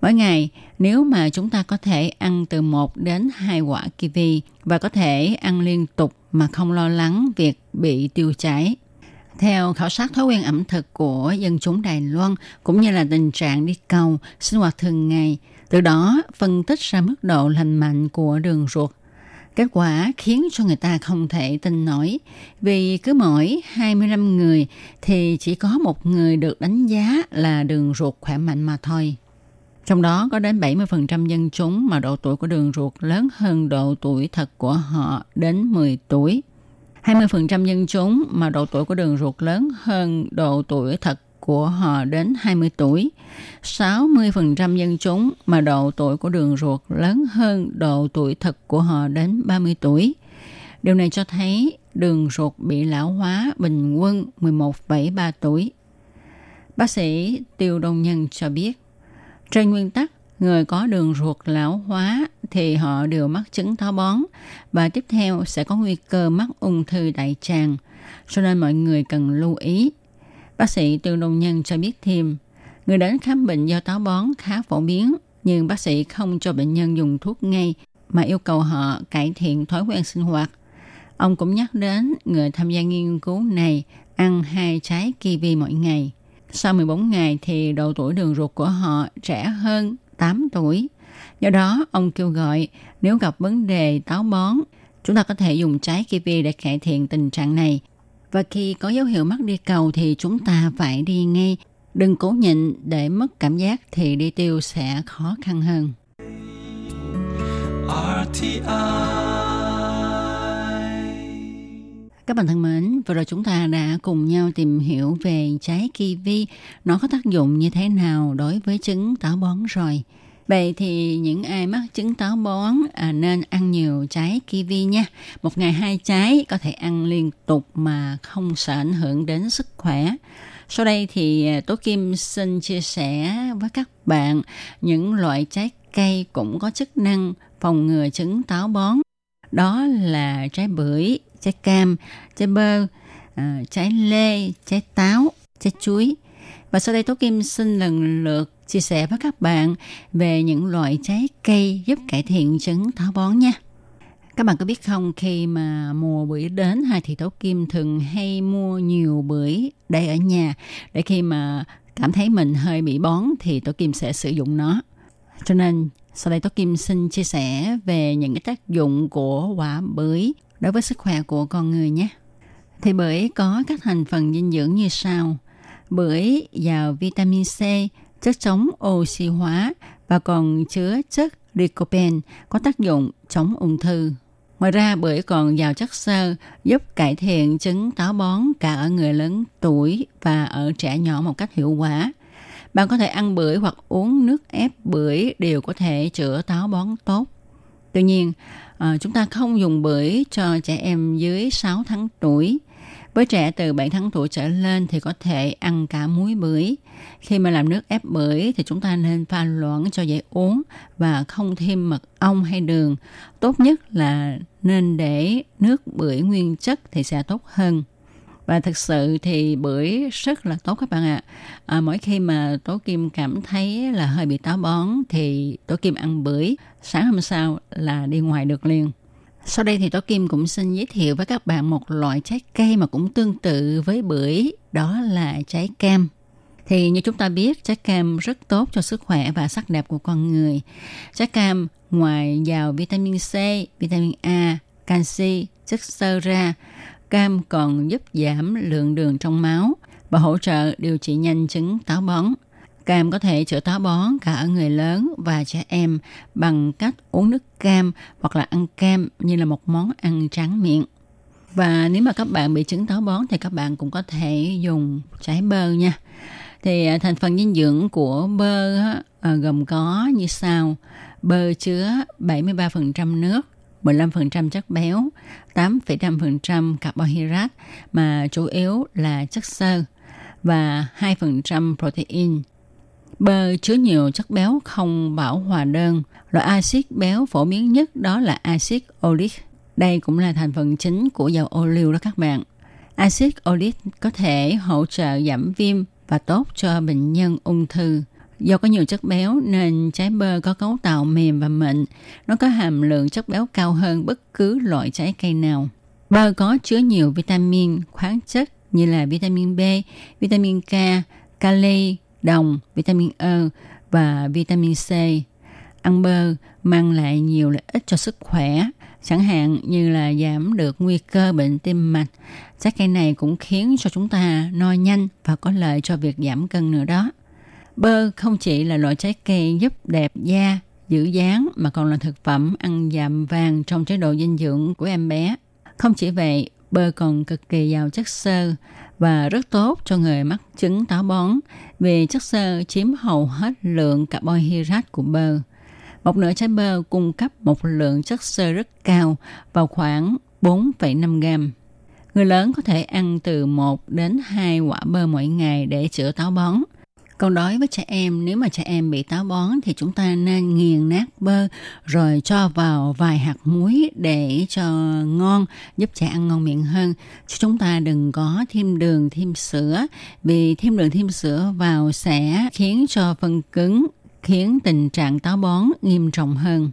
Mỗi ngày, nếu mà chúng ta có thể ăn từ 1 đến 2 quả kiwi và có thể ăn liên tục mà không lo lắng việc bị tiêu chảy. Theo khảo sát thói quen ẩm thực của dân chúng Đài Loan cũng như là tình trạng đi cầu, sinh hoạt thường ngày, từ đó phân tích ra mức độ lành mạnh của đường ruột. Kết quả khiến cho người ta không thể tin nổi vì cứ mỗi 25 người thì chỉ có một người được đánh giá là đường ruột khỏe mạnh mà thôi. Trong đó có đến 70% dân chúng mà độ tuổi của đường ruột lớn hơn độ tuổi thật của họ đến 10 tuổi. 20% dân chúng mà độ tuổi của đường ruột lớn hơn độ tuổi thật của họ đến 20 tuổi. 60% dân chúng mà độ tuổi của đường ruột lớn hơn độ tuổi thật của họ đến 30 tuổi. Điều này cho thấy đường ruột bị lão hóa bình quân 11,3 tuổi. Bác sĩ Tiêu Đông Nhân cho biết, trên nguyên tắc, người có đường ruột lão hóa thì họ đều mắc chứng táo bón và tiếp theo sẽ có nguy cơ mắc ung thư đại tràng, cho nên mọi người cần lưu ý. Bác sĩ Tiêu Đông Nhân cho biết thêm, người đến khám bệnh do táo bón khá phổ biến, nhưng bác sĩ không cho bệnh nhân dùng thuốc ngay mà yêu cầu họ cải thiện thói quen sinh hoạt. Ông cũng nhắc đến người tham gia nghiên cứu này ăn hai trái kiwi mỗi ngày. Sau 14 ngày thì độ tuổi đường ruột của họ trẻ hơn 8 tuổi. Do đó, ông kêu gọi nếu gặp vấn đề táo bón, chúng ta có thể dùng trái kiwi để cải thiện tình trạng này. Và khi có dấu hiệu mắc đi cầu thì chúng ta phải đi ngay. Đừng cố nhịn để mất cảm giác thì đi tiêu sẽ khó khăn hơn. Các bạn thân mến, vừa rồi chúng ta đã cùng nhau tìm hiểu về trái kiwi, nó có tác dụng như thế nào đối với chứng táo bón rồi. Vậy thì những ai mắc chứng táo bón à, nên ăn nhiều trái kiwi nha. Một ngày hai trái có thể ăn liên tục mà không sợ ảnh hưởng đến sức khỏe. Sau đây thì à, Tố Kim xin chia sẻ với các bạn những loại trái cây cũng có chức năng phòng ngừa chứng táo bón. Đó là trái bưởi, trái cam, trái bơ, ờ, trái lê, trái táo, trái chuối. Và sau đây Tố Kim xin lần lượt chia sẻ với các bạn về những loại trái cây giúp cải thiện chứng táo bón nha. Các bạn có biết không khi mà mùa bưởi đến hai thì Tố Kim thường hay mua nhiều bưởi để ở nhà để khi mà cảm thấy mình hơi bị bón thì Tố Kim sẽ sử dụng nó. Cho nên sau đây Tố Kim xin chia sẻ về những cái tác dụng của quả bưởi đối với sức khỏe của con người nhé. Thì bưởi có các thành phần dinh dưỡng như sau. Bưởi giàu vitamin C, chất chống oxy hóa và còn chứa chất lycopene có tác dụng chống ung thư. Ngoài ra bưởi còn giàu chất xơ giúp cải thiện chứng táo bón cả ở người lớn tuổi và ở trẻ nhỏ một cách hiệu quả. Bạn có thể ăn bưởi hoặc uống nước ép bưởi đều có thể chữa táo bón tốt. Tuy nhiên, à, chúng ta không dùng bưởi cho trẻ em dưới 6 tháng tuổi. Với trẻ từ 7 tháng tuổi trở lên thì có thể ăn cả muối bưởi. Khi mà làm nước ép bưởi thì chúng ta nên pha loãng cho dễ uống và không thêm mật ong hay đường. Tốt nhất là nên để nước bưởi nguyên chất thì sẽ tốt hơn và thực sự thì bưởi rất là tốt các bạn ạ à, mỗi khi mà tố kim cảm thấy là hơi bị táo bón thì tố kim ăn bưởi sáng hôm sau là đi ngoài được liền sau đây thì Tố Kim cũng xin giới thiệu với các bạn một loại trái cây mà cũng tương tự với bưởi, đó là trái cam. Thì như chúng ta biết, trái cam rất tốt cho sức khỏe và sắc đẹp của con người. Trái cam ngoài giàu vitamin C, vitamin A, canxi, chất xơ ra, cam còn giúp giảm lượng đường trong máu và hỗ trợ điều trị nhanh chứng táo bón. Cam có thể chữa táo bón cả ở người lớn và trẻ em bằng cách uống nước cam hoặc là ăn cam như là một món ăn tráng miệng. Và nếu mà các bạn bị chứng táo bón thì các bạn cũng có thể dùng trái bơ nha. Thì à, thành phần dinh dưỡng của bơ à, gồm có như sau. Bơ chứa 73% nước, 15% chất béo, 8,5% carbohydrate mà chủ yếu là chất xơ và 2% protein. Bơ chứa nhiều chất béo không bảo hòa đơn. Loại axit béo phổ biến nhất đó là axit oleic. Đây cũng là thành phần chính của dầu ô liu đó các bạn. Axit oleic có thể hỗ trợ giảm viêm và tốt cho bệnh nhân ung thư. Do có nhiều chất béo nên trái bơ có cấu tạo mềm và mịn. Nó có hàm lượng chất béo cao hơn bất cứ loại trái cây nào. Bơ có chứa nhiều vitamin, khoáng chất như là vitamin B, vitamin K, kali, đồng, vitamin E và vitamin C. Ăn bơ mang lại nhiều lợi ích cho sức khỏe, chẳng hạn như là giảm được nguy cơ bệnh tim mạch. Trái cây này cũng khiến cho chúng ta no nhanh và có lợi cho việc giảm cân nữa đó. Bơ không chỉ là loại trái cây giúp đẹp da, giữ dáng mà còn là thực phẩm ăn dặm vàng trong chế độ dinh dưỡng của em bé. Không chỉ vậy, bơ còn cực kỳ giàu chất xơ và rất tốt cho người mắc chứng táo bón vì chất xơ chiếm hầu hết lượng carbohydrate của bơ. Một nửa trái bơ cung cấp một lượng chất xơ rất cao vào khoảng 4,5 gram. Người lớn có thể ăn từ 1 đến 2 quả bơ mỗi ngày để chữa táo bón. Còn đối với trẻ em, nếu mà trẻ em bị táo bón thì chúng ta nên nghiền nát bơ rồi cho vào vài hạt muối để cho ngon, giúp trẻ ăn ngon miệng hơn. Chứ chúng ta đừng có thêm đường, thêm sữa vì thêm đường, thêm sữa vào sẽ khiến cho phân cứng, khiến tình trạng táo bón nghiêm trọng hơn.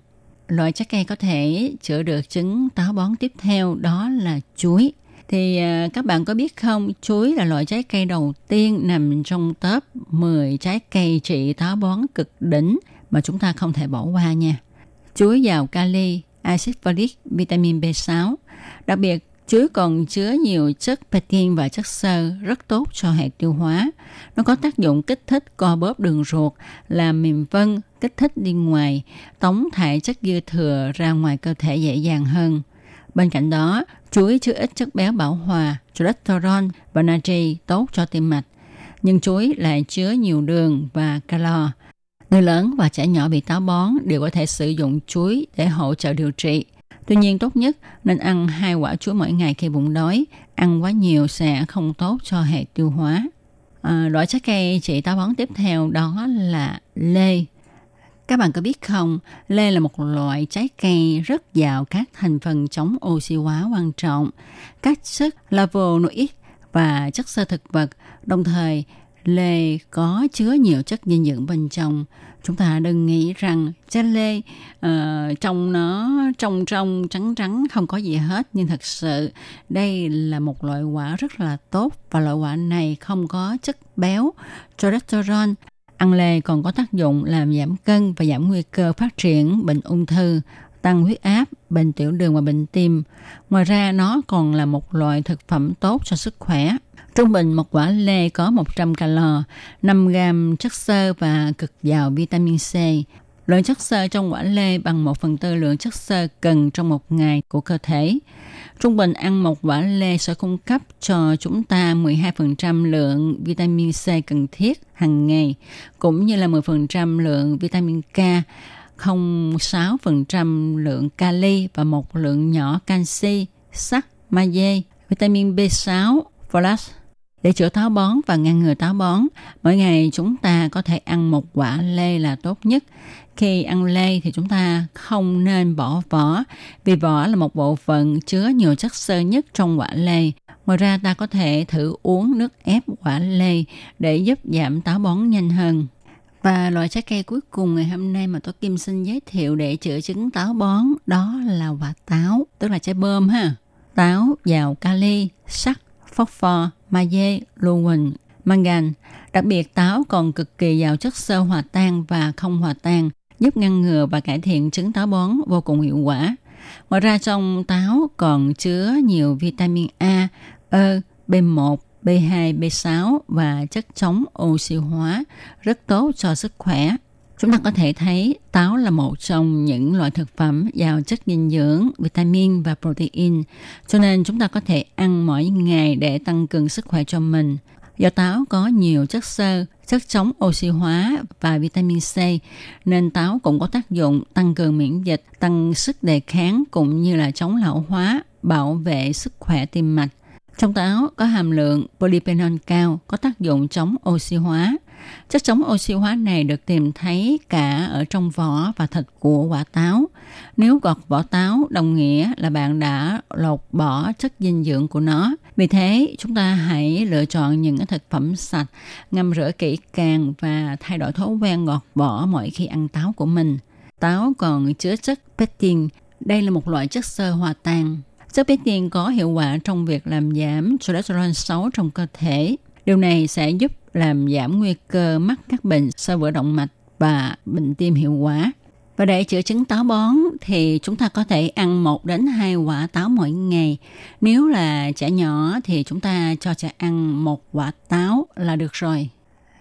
Loại trái cây có thể chữa được chứng táo bón tiếp theo đó là chuối thì à, các bạn có biết không, chuối là loại trái cây đầu tiên nằm trong top 10 trái cây trị táo bón cực đỉnh mà chúng ta không thể bỏ qua nha. Chuối giàu kali, axit folic, vitamin B6. Đặc biệt, chuối còn chứa nhiều chất pectin và chất xơ rất tốt cho hệ tiêu hóa. Nó có tác dụng kích thích co bóp đường ruột, làm mềm vân, kích thích đi ngoài, tống thải chất dư thừa ra ngoài cơ thể dễ dàng hơn. Bên cạnh đó, chuối chứa ít chất béo bão hòa, cholesterol và natri tốt cho tim mạch. Nhưng chuối lại chứa nhiều đường và calo. Người lớn và trẻ nhỏ bị táo bón đều có thể sử dụng chuối để hỗ trợ điều trị. Tuy nhiên tốt nhất nên ăn hai quả chuối mỗi ngày khi bụng đói. Ăn quá nhiều sẽ không tốt cho hệ tiêu hóa. À, loại trái cây trị táo bón tiếp theo đó là lê. Các bạn có biết không, lê là một loại trái cây rất giàu các thành phần chống oxy hóa quan trọng, các chất flavonoid và chất xơ thực vật. Đồng thời, lê có chứa nhiều chất dinh dưỡng bên trong. Chúng ta đừng nghĩ rằng trái lê ờ, uh, trong nó trong trong trắng trắng không có gì hết nhưng thật sự đây là một loại quả rất là tốt và loại quả này không có chất béo cholesterol Ăn lê còn có tác dụng làm giảm cân và giảm nguy cơ phát triển bệnh ung thư, tăng huyết áp, bệnh tiểu đường và bệnh tim. Ngoài ra nó còn là một loại thực phẩm tốt cho sức khỏe. Trung bình một quả lê có 100 calo, 5 gram chất xơ và cực giàu vitamin C. Lượng chất xơ trong quả lê bằng 1 phần tư lượng chất xơ cần trong một ngày của cơ thể. Trung bình ăn một quả lê sẽ cung cấp cho chúng ta 12% lượng vitamin C cần thiết hàng ngày, cũng như là 10% lượng vitamin K, 0,6% lượng kali và một lượng nhỏ canxi, sắt, magie, vitamin B6, folate. Để chữa táo bón và ngăn ngừa táo bón, mỗi ngày chúng ta có thể ăn một quả lê là tốt nhất. Khi ăn lê thì chúng ta không nên bỏ vỏ, vì vỏ là một bộ phận chứa nhiều chất xơ nhất trong quả lê. Ngoài ra ta có thể thử uống nước ép quả lê để giúp giảm táo bón nhanh hơn. Và loại trái cây cuối cùng ngày hôm nay mà tôi Kim xin giới thiệu để chữa chứng táo bón đó là quả táo, tức là trái bơm ha. Táo giàu kali, sắt, phosphor magie, lưu huỳnh, mangan. Đặc biệt táo còn cực kỳ giàu chất xơ hòa tan và không hòa tan, giúp ngăn ngừa và cải thiện chứng táo bón vô cùng hiệu quả. Ngoài ra trong táo còn chứa nhiều vitamin A, E, B1, B2, B6 và chất chống oxy hóa rất tốt cho sức khỏe. Chúng ta có thể thấy táo là một trong những loại thực phẩm giàu chất dinh dưỡng, vitamin và protein, cho nên chúng ta có thể ăn mỗi ngày để tăng cường sức khỏe cho mình. Do táo có nhiều chất xơ, chất chống oxy hóa và vitamin C, nên táo cũng có tác dụng tăng cường miễn dịch, tăng sức đề kháng cũng như là chống lão hóa, bảo vệ sức khỏe tim mạch. Trong táo có hàm lượng polyphenol cao, có tác dụng chống oxy hóa. Chất chống oxy hóa này được tìm thấy cả ở trong vỏ và thịt của quả táo. Nếu gọt vỏ táo đồng nghĩa là bạn đã lột bỏ chất dinh dưỡng của nó. Vì thế, chúng ta hãy lựa chọn những thực phẩm sạch, ngâm rửa kỹ càng và thay đổi thói quen gọt vỏ mỗi khi ăn táo của mình. Táo còn chứa chất pectin. Đây là một loại chất xơ hòa tan Chất pectin có hiệu quả trong việc làm giảm cholesterol xấu trong cơ thể. Điều này sẽ giúp làm giảm nguy cơ mắc các bệnh sơ vữa động mạch và bệnh tim hiệu quả. Và để chữa chứng táo bón thì chúng ta có thể ăn 1 đến 2 quả táo mỗi ngày. Nếu là trẻ nhỏ thì chúng ta cho trẻ ăn một quả táo là được rồi.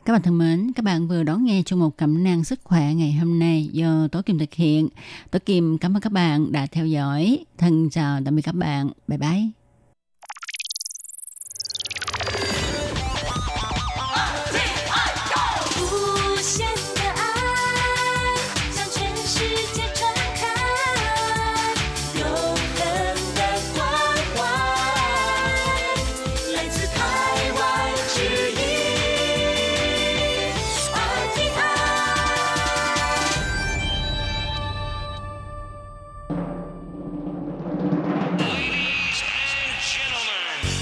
Các bạn thân mến, các bạn vừa đón nghe trong một cẩm năng sức khỏe ngày hôm nay do Tố Kim thực hiện. Tố Kim cảm ơn các bạn đã theo dõi. Thân chào tạm biệt các bạn. Bye bye.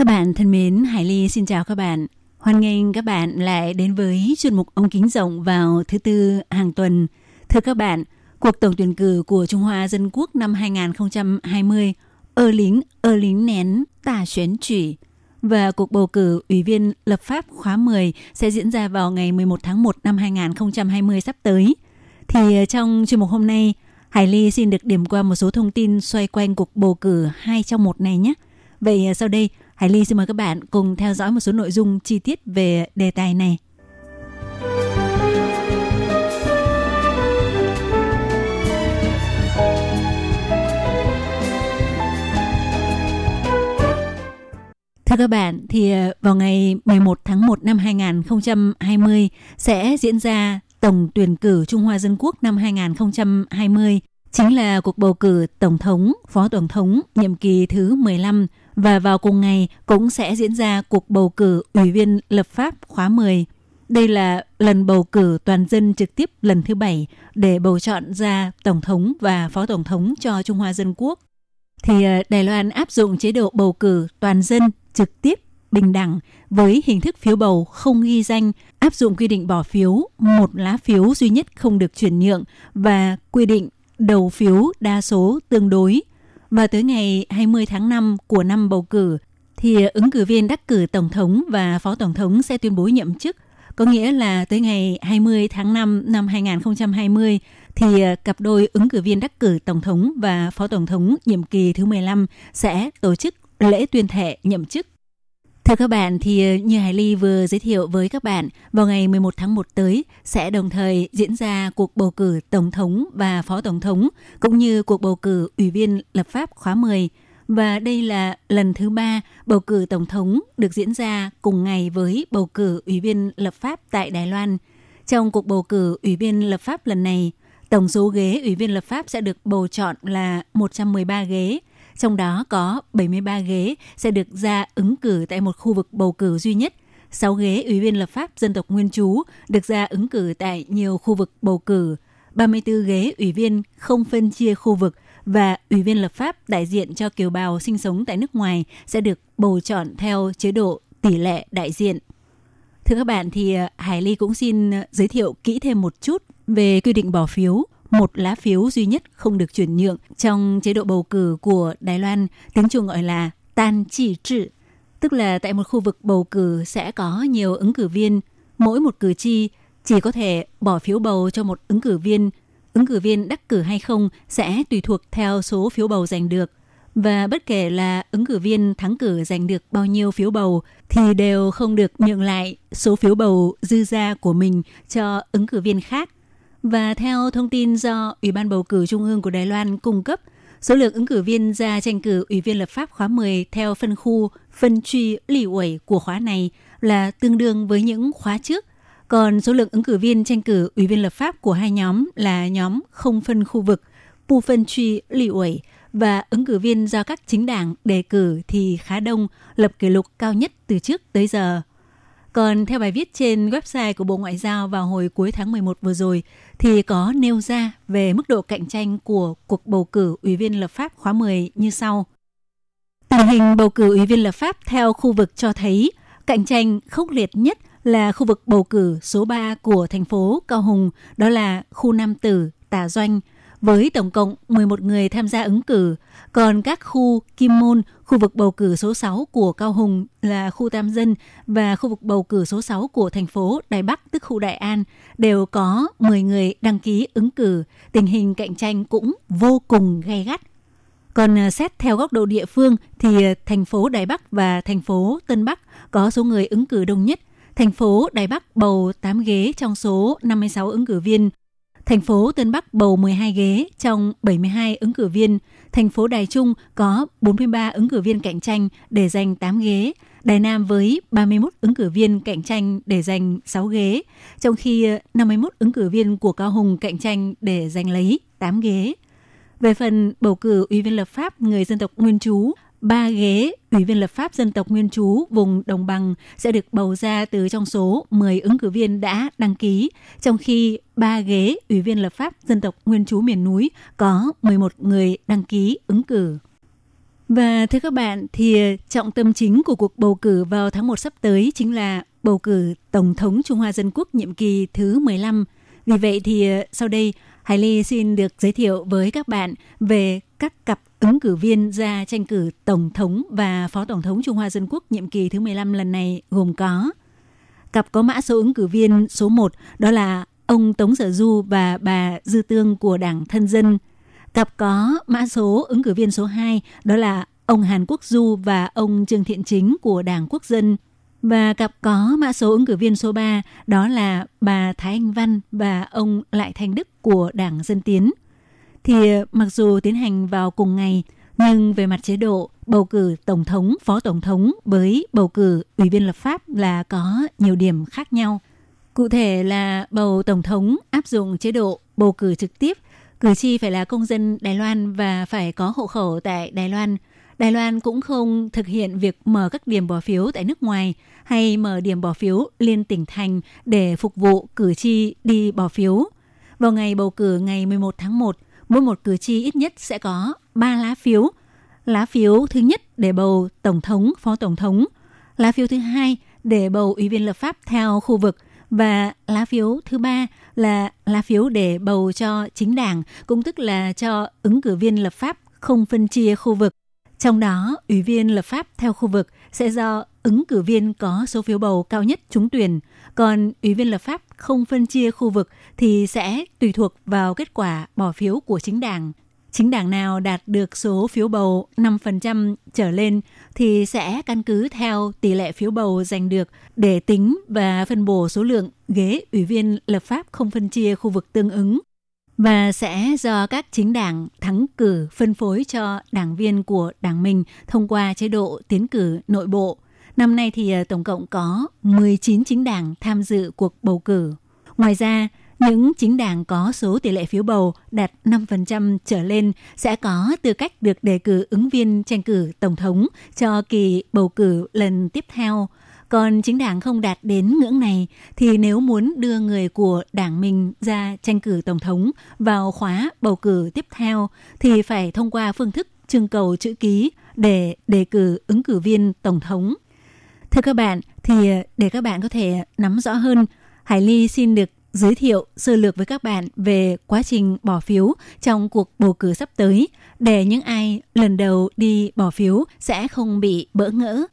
Các bạn thân mến, Hải Ly xin chào các bạn. Hoan nghênh các bạn lại đến với chuyên mục ống kính rộng vào thứ tư hàng tuần. Thưa các bạn, cuộc tổng tuyển cử của Trung Hoa Dân Quốc năm 2020, ơ lính, ơ lính nén, tà xuyến chỉ và cuộc bầu cử Ủy viên lập pháp khóa 10 sẽ diễn ra vào ngày 11 tháng 1 năm 2020 sắp tới. Thì ờ, trong chuyên mục hôm nay, Hải Ly xin được điểm qua một số thông tin xoay quanh cuộc bầu cử hai trong một này nhé. Vậy ờ, sau đây, Hải Ly xin mời các bạn cùng theo dõi một số nội dung chi tiết về đề tài này. Thưa các bạn, thì ờ, vào ngày 11 tháng 1 năm 2020 sẽ diễn ra tổng tuyển cử Trung Hoa Dân Quốc năm 2020, chính là cuộc bầu cử tổng thống, phó tổng thống nhiệm kỳ thứ 15 và vào cùng ngày cũng sẽ diễn ra cuộc bầu cử Ủy viên lập pháp khóa 10. Đây là lần bầu cử toàn dân trực tiếp lần thứ bảy để bầu chọn ra tổng thống và phó tổng thống cho Trung Hoa Dân Quốc. Thì ờ, Đài Loan áp dụng chế độ bầu cử toàn dân trực tiếp bình đẳng với hình thức phiếu bầu không ghi danh, áp dụng quy định bỏ phiếu, một lá phiếu duy nhất không được chuyển nhượng và quy định đầu phiếu đa số tương đối. Và tới ngày 20 tháng 5 của năm bầu cử, thì ứng cử viên đắc cử tổng thống và phó tổng thống sẽ tuyên bố nhậm chức. Có nghĩa là tới ngày 20 tháng 5 năm 2020 thì cặp đôi ứng cử viên đắc cử tổng thống và phó tổng thống nhiệm kỳ thứ 15 sẽ tổ chức lễ tuyên thệ nhậm chức. Thưa các bạn, thì ờ, như Hải Ly vừa giới thiệu với các bạn, vào ngày 11 tháng 1 tới sẽ đồng thời diễn ra cuộc bầu cử Tổng thống và Phó Tổng thống, cũng như cuộc bầu cử Ủy viên lập pháp khóa 10. Và đây là lần thứ ba bầu cử Tổng thống được diễn ra cùng ngày với bầu cử Ủy viên lập pháp tại Đài Loan. Trong cuộc bầu cử Ủy viên lập pháp lần này, tổng số ghế Ủy viên lập pháp sẽ được bầu chọn là 113 ghế, trong đó có 73 ghế sẽ được ra ứng cử tại một khu vực bầu cử duy nhất. 6 ghế Ủy viên lập pháp dân tộc nguyên trú được ra ứng cử tại nhiều khu vực bầu cử. 34 ghế ủy viên không phân chia khu vực và ủy viên lập pháp đại diện cho kiều bào sinh sống tại nước ngoài sẽ được bầu chọn theo chế độ tỷ lệ đại diện. Thưa các bạn, thì à, Hải Ly cũng xin à, giới thiệu kỹ thêm một chút về quy định bỏ phiếu một lá phiếu duy nhất không được chuyển nhượng trong chế độ bầu cử của Đài Loan, tiếng Trung gọi là tan chỉ trị, tức là tại một khu vực bầu cử sẽ có nhiều ứng cử viên, mỗi một cử tri chỉ có thể bỏ phiếu bầu cho một ứng cử viên. Ứng cử viên đắc cử hay không sẽ tùy thuộc theo số phiếu bầu giành được. Và bất kể là ứng cử viên thắng cử giành được bao nhiêu phiếu bầu thì đều không được nhượng lại số phiếu bầu dư ra của mình cho ứng cử viên khác và theo thông tin do Ủy ban bầu cử Trung ương của Đài Loan cung cấp, số lượng ứng cử viên ra tranh cử Ủy viên lập pháp khóa 10 theo phân khu phân truy lì ủy của khóa này là tương đương với những khóa trước. Còn số lượng ứng cử viên tranh cử Ủy viên lập pháp của hai nhóm là nhóm không phân khu vực, pu phân truy lì ủy và ứng cử viên do các chính đảng đề cử thì khá đông, lập kỷ lục cao nhất từ trước tới giờ. Còn theo bài viết trên website của Bộ Ngoại giao vào hồi cuối tháng 11 vừa rồi thì có nêu ra về mức độ cạnh tranh của cuộc bầu cử Ủy viên lập pháp khóa 10 như sau. Tình hình bầu cử Ủy viên lập pháp theo khu vực cho thấy cạnh tranh khốc liệt nhất là khu vực bầu cử số 3 của thành phố Cao Hùng, đó là khu Nam Tử, Tà Doanh, với tổng cộng 11 người tham gia ứng cử. Còn các khu Kim Môn, khu vực bầu cử số 6 của Cao Hùng là khu Tam Dân và khu vực bầu cử số 6 của thành phố Đài Bắc, tức khu Đại An, đều có 10 người đăng ký ứng cử. Tình hình cạnh tranh cũng vô cùng gay gắt. Còn à, xét theo góc độ địa phương thì à, thành phố Đài Bắc và thành phố Tân Bắc có số người ứng cử đông nhất. Thành phố Đài Bắc bầu 8 ghế trong số 56 ứng cử viên Thành phố Tân Bắc bầu 12 ghế trong 72 ứng cử viên. Thành phố Đài Trung có 43 ứng cử viên cạnh tranh để giành 8 ghế. Đài Nam với 31 ứng cử viên cạnh tranh để giành 6 ghế, trong khi 51 ứng cử viên của Cao Hùng cạnh tranh để giành lấy 8 ghế. Về phần bầu cử Ủy viên lập pháp người dân tộc Nguyên Trú, ba ghế Ủy viên lập pháp dân tộc Nguyên Trú vùng Đồng Bằng sẽ được bầu ra từ trong số 10 ứng cử viên đã đăng ký, trong khi ba ghế Ủy viên lập pháp dân tộc Nguyên Trú miền núi có 11 người đăng ký ứng cử. Và thưa các bạn, thì trọng tâm chính của cuộc bầu cử vào tháng 1 sắp tới chính là bầu cử Tổng thống Trung Hoa Dân Quốc nhiệm kỳ thứ 15. Vì vậy thì sau đây Hải Ly xin được giới thiệu với các bạn về các cặp ứng cử viên ra tranh cử Tổng thống và Phó Tổng thống Trung Hoa Dân Quốc nhiệm kỳ thứ 15 lần này gồm có Cặp có mã số ứng cử viên số 1 đó là ông Tống Sở Du và bà Dư Tương của Đảng Thân Dân. Cặp có mã số ứng cử viên số 2 đó là ông Hàn Quốc Du và ông Trương Thiện Chính của Đảng Quốc dân. Và cặp có mã số ứng cử viên số 3 đó là bà Thái Anh Văn và ông Lại Thanh Đức của Đảng Dân Tiến. Thì mặc dù tiến hành vào cùng ngày, nhưng về mặt chế độ, bầu cử tổng thống, phó tổng thống với bầu cử ủy viên lập pháp là có nhiều điểm khác nhau. Cụ thể là bầu tổng thống áp dụng chế độ bầu cử trực tiếp, cử tri phải là công dân Đài Loan và phải có hộ khẩu tại Đài Loan. Đài Loan cũng không thực hiện việc mở các điểm bỏ phiếu tại nước ngoài hay mở điểm bỏ phiếu liên tỉnh thành để phục vụ cử tri đi bỏ phiếu. Vào ngày bầu cử ngày 11 tháng 1, mỗi một cử tri ít nhất sẽ có 3 lá phiếu. Lá phiếu thứ nhất để bầu tổng thống, phó tổng thống. Lá phiếu thứ hai để bầu ủy viên lập pháp theo khu vực và lá phiếu thứ ba là lá phiếu để bầu cho chính đảng, cũng tức là cho ứng cử viên lập pháp không phân chia khu vực. Trong đó, ủy viên lập pháp theo khu vực sẽ do ứng cử viên có số phiếu bầu cao nhất trúng tuyển, còn ủy viên lập pháp không phân chia khu vực thì sẽ tùy thuộc vào kết quả bỏ phiếu của chính đảng. Chính đảng nào đạt được số phiếu bầu 5% trở lên thì sẽ căn cứ theo tỷ lệ phiếu bầu giành được để tính và phân bổ số lượng ghế ủy viên lập pháp không phân chia khu vực tương ứng và sẽ do các chính đảng thắng cử phân phối cho đảng viên của đảng mình thông qua chế độ tiến cử nội bộ. Năm nay thì ờ, tổng cộng có 19 chính đảng tham dự cuộc bầu cử. Ngoài ra, những chính đảng có số tỷ lệ phiếu bầu đạt 5% trở lên sẽ có tư cách được đề cử ứng viên tranh cử tổng thống cho kỳ bầu cử lần tiếp theo. Còn chính đảng không đạt đến ngưỡng này thì nếu muốn đưa người của đảng mình ra tranh cử tổng thống vào khóa bầu cử tiếp theo thì phải thông qua phương thức trưng cầu chữ ký để đề cử ứng cử viên tổng thống. Thưa các bạn, thì ờ, để các bạn có thể nắm rõ hơn, Hải Ly xin được giới thiệu sơ lược với các bạn về quá trình bỏ phiếu trong cuộc bầu cử sắp tới để những ai lần đầu đi bỏ phiếu sẽ không bị bỡ ngỡ.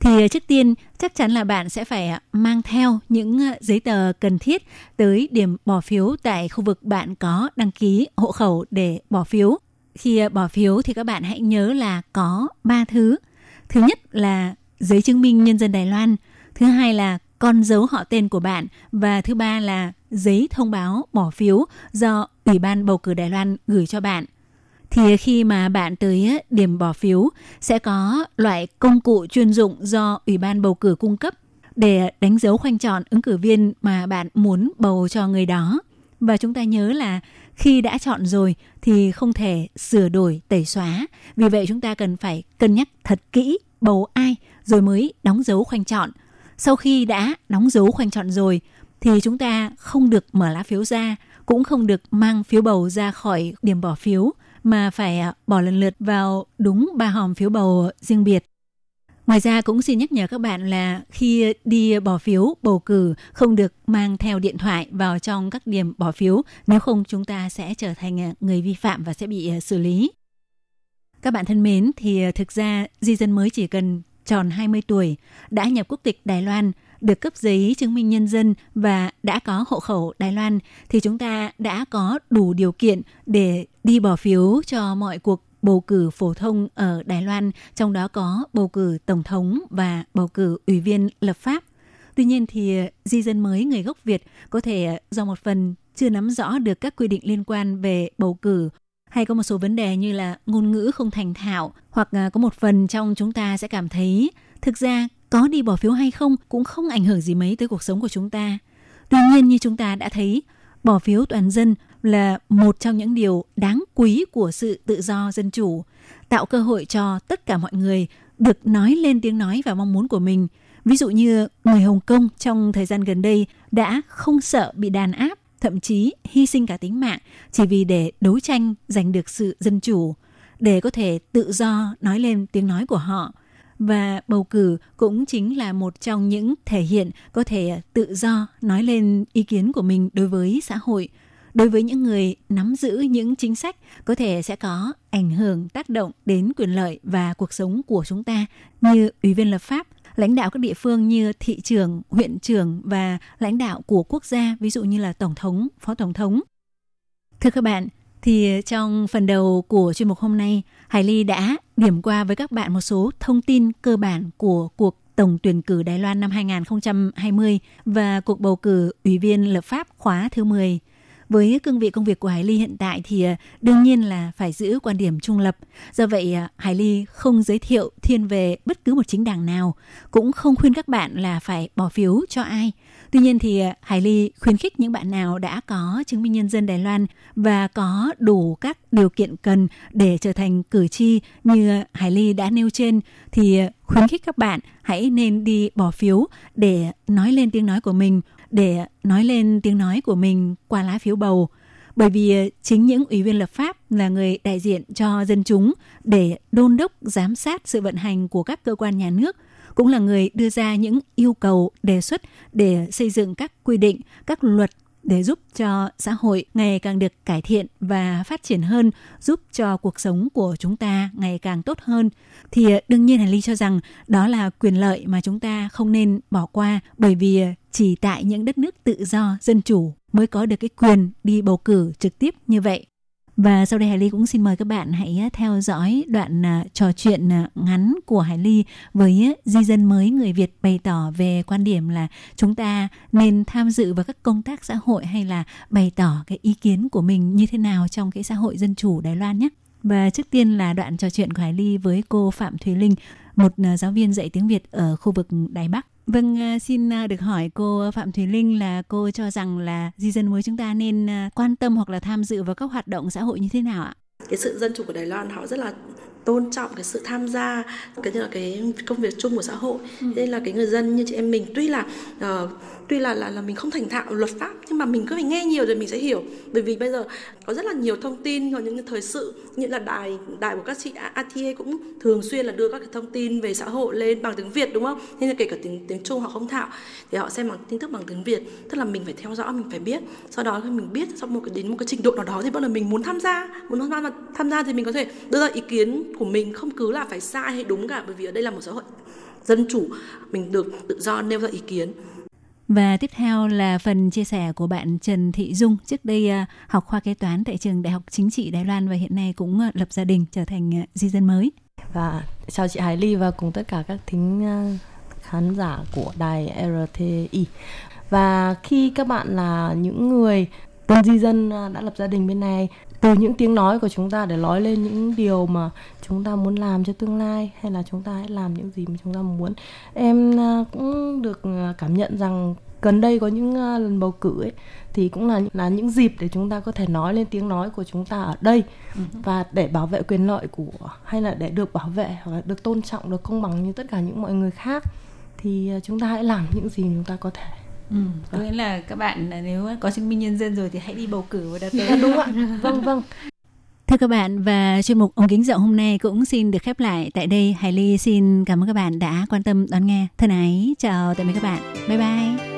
Thì ờ, trước tiên chắc chắn là bạn sẽ phải ờ, mang theo những giấy tờ cần thiết tới điểm bỏ phiếu tại khu vực bạn có đăng ký hộ khẩu để bỏ phiếu. Khi bỏ phiếu thì các bạn hãy nhớ là có 3 thứ. Thứ nhất là giấy chứng minh nhân dân Đài Loan, thứ hai là con dấu họ tên của bạn và thứ ba là giấy thông báo bỏ phiếu do Ủy ban bầu cử Đài Loan gửi cho bạn. Thì khi mà bạn tới điểm bỏ phiếu sẽ có loại công cụ chuyên dụng do Ủy ban bầu cử cung cấp để đánh dấu khoanh chọn ứng cử viên mà bạn muốn bầu cho người đó. Và chúng ta nhớ là khi đã chọn rồi thì không thể sửa đổi, tẩy xóa. Vì vậy chúng ta cần phải cân nhắc thật kỹ bầu ai rồi mới đóng dấu khoanh chọn. Sau khi đã đóng dấu khoanh chọn rồi thì chúng ta không được mở lá phiếu ra, cũng không được mang phiếu bầu ra khỏi điểm bỏ phiếu mà phải à, bỏ lần lượt vào đúng ba hòm phiếu bầu riêng biệt. Ngoài ra cũng xin nhắc nhở các bạn là khi đi bỏ phiếu bầu cử không được mang theo điện thoại vào trong các điểm bỏ phiếu, nếu không chúng ta sẽ trở thành à, người vi phạm và sẽ bị à, xử lý. Các bạn thân mến, thì ờ, thực ra di dân mới chỉ cần tròn 20 tuổi, đã nhập quốc tịch Đài Loan, được cấp giấy chứng minh nhân dân và đã có hộ khẩu Đài Loan thì chúng ta đã có đủ điều kiện để đi bỏ phiếu cho mọi cuộc bầu cử phổ thông ở Đài Loan, trong đó có bầu cử tổng thống và bầu cử ủy viên lập pháp. Tuy nhiên thì ờ, di dân mới người gốc Việt có thể ờ, do một phần chưa nắm rõ được các quy định liên quan về bầu cử hay có một số vấn đề như là ngôn ngữ không thành thạo hoặc à, có một phần trong chúng ta sẽ cảm thấy thực ra có đi bỏ phiếu hay không cũng không ảnh hưởng gì mấy tới cuộc sống của chúng ta. Tuy nhiên như chúng ta đã thấy, bỏ phiếu toàn dân là một trong những điều đáng quý của sự tự do dân chủ, tạo cơ hội cho tất cả mọi người được nói lên tiếng nói và mong muốn của mình. Ví dụ như người Hồng Kông trong thời gian gần đây đã không sợ bị đàn áp, thậm chí hy sinh cả tính mạng chỉ vì để đấu tranh giành được sự dân chủ, để có thể tự do nói lên tiếng nói của họ. Và bầu cử cũng chính là một trong những thể hiện có thể tự do nói lên ý kiến của mình đối với xã hội đối với những người nắm giữ những chính sách có thể sẽ có ảnh hưởng tác động đến quyền lợi và cuộc sống của chúng ta như ủy viên lập pháp lãnh đạo các địa phương như thị trưởng, huyện trưởng và lãnh đạo của quốc gia, ví dụ như là tổng thống, phó tổng thống. Thưa các bạn, thì trong phần đầu của chuyên mục hôm nay, Hải Ly đã điểm qua với các bạn một số thông tin cơ bản của cuộc tổng tuyển cử Đài Loan năm 2020 và cuộc bầu cử ủy viên lập pháp khóa thứ 10 với cương vị công việc của Hải Ly hiện tại thì ờ, đương nhiên là phải giữ quan điểm trung lập. Do vậy ờ, Hải Ly không giới thiệu thiên về bất cứ một chính đảng nào, cũng không khuyên các bạn là phải bỏ phiếu cho ai. Tuy nhiên thì ờ, Hải Ly khuyến khích những bạn nào đã có chứng minh nhân dân Đài Loan và có đủ các điều kiện cần để trở thành cử tri như Hải Ly đã nêu trên thì khuyến khích các bạn hãy nên đi bỏ phiếu để nói lên tiếng nói của mình để nói lên tiếng nói của mình qua lá phiếu bầu bởi vì ờ, chính những ủy viên lập pháp là người đại diện cho dân chúng để đôn đốc giám sát sự vận hành của các cơ quan nhà nước cũng là người đưa ra những yêu cầu đề xuất để xây dựng các quy định các luật để giúp cho xã hội ngày càng được cải thiện và phát triển hơn, giúp cho cuộc sống của chúng ta ngày càng tốt hơn. Thì ờ, đương nhiên Hàn Ly cho rằng đó là quyền lợi mà chúng ta không nên bỏ qua bởi vì ờ, chỉ tại những đất nước tự do, dân chủ mới có được cái quyền đi bầu cử trực tiếp như vậy. Và sau đây Hải Ly cũng xin mời các bạn hãy à, theo dõi đoạn à, trò chuyện à, ngắn của Hải Ly với di dân mới người Việt bày tỏ về quan điểm là chúng ta nên tham dự vào các công tác xã hội hay là bày tỏ cái ý kiến của mình như thế nào trong cái xã hội dân chủ Đài Loan nhé. Và trước tiên là đoạn trò chuyện của Hải Ly với cô Phạm Thùy Linh, một giáo viên dạy tiếng Việt ở khu vực Đài Bắc. Vâng, xin được hỏi cô Phạm Thùy Linh là cô cho rằng là di dân mới chúng ta nên quan tâm hoặc là tham dự vào các hoạt động xã hội như thế nào ạ? Cái sự dân chủ của Đài Loan họ rất là tôn trọng cái sự tham gia cái như là cái công việc chung của xã hội ừ. nên là cái người dân như chị em mình tuy là uh, tuy là là là mình không thành thạo luật pháp nhưng mà mình cứ phải nghe nhiều rồi mình sẽ hiểu bởi vì bây giờ có rất là nhiều thông tin rồi những thời sự như là đài đài của các chị ATA cũng thường xuyên là đưa các cái thông tin về xã hội lên bằng tiếng Việt đúng không? Nên là kể cả tiếng tiếng Trung họ không thạo thì họ xem bằng tin tức bằng tiếng Việt, tức là mình phải theo dõi mình phải biết. Sau đó khi mình biết sau một cái đến một cái trình độ nào đó thì bắt đầu mình muốn tham gia, muốn tham gia tham gia thì mình có thể đưa ra ý kiến của mình không cứ là phải sai hay đúng cả bởi vì ở đây là một xã hội dân chủ mình được tự do nêu ra ý kiến và tiếp theo là phần chia sẻ của bạn Trần Thị Dung trước đây à, học khoa kế toán tại trường Đại học Chính trị Đài Loan và hiện nay cũng à, lập gia đình trở thành à, di dân mới. Và chào chị Hải Ly và cùng tất cả các thính khán giả của đài RTI. Và khi các bạn là những người tân di dân đã lập gia đình bên này từ những tiếng nói của chúng ta để nói lên những điều mà chúng ta muốn làm cho tương lai hay là chúng ta hãy làm những gì mà chúng ta muốn. Em à, cũng được à, cảm nhận rằng gần đây có những à, lần bầu cử ấy thì cũng là là những dịp để chúng ta có thể nói lên tiếng nói của chúng ta ở đây. Ừ. và để bảo vệ quyền lợi của hay là để được bảo vệ hoặc là được tôn trọng được công bằng như tất cả những mọi người khác thì chúng ta hãy làm những gì chúng ta có thể Ừ, có nghĩa là các bạn nếu có chứng minh nhân dân rồi thì hãy đi bầu cử và đặt dạ, đúng ạ vâng vâng Thưa các bạn và chuyên mục ống kính rộng hôm nay cũng xin được khép lại tại đây. Hải Ly xin cảm ơn các bạn đã quan tâm đón nghe. Thân ái, chào tạm biệt các bạn. Bye bye.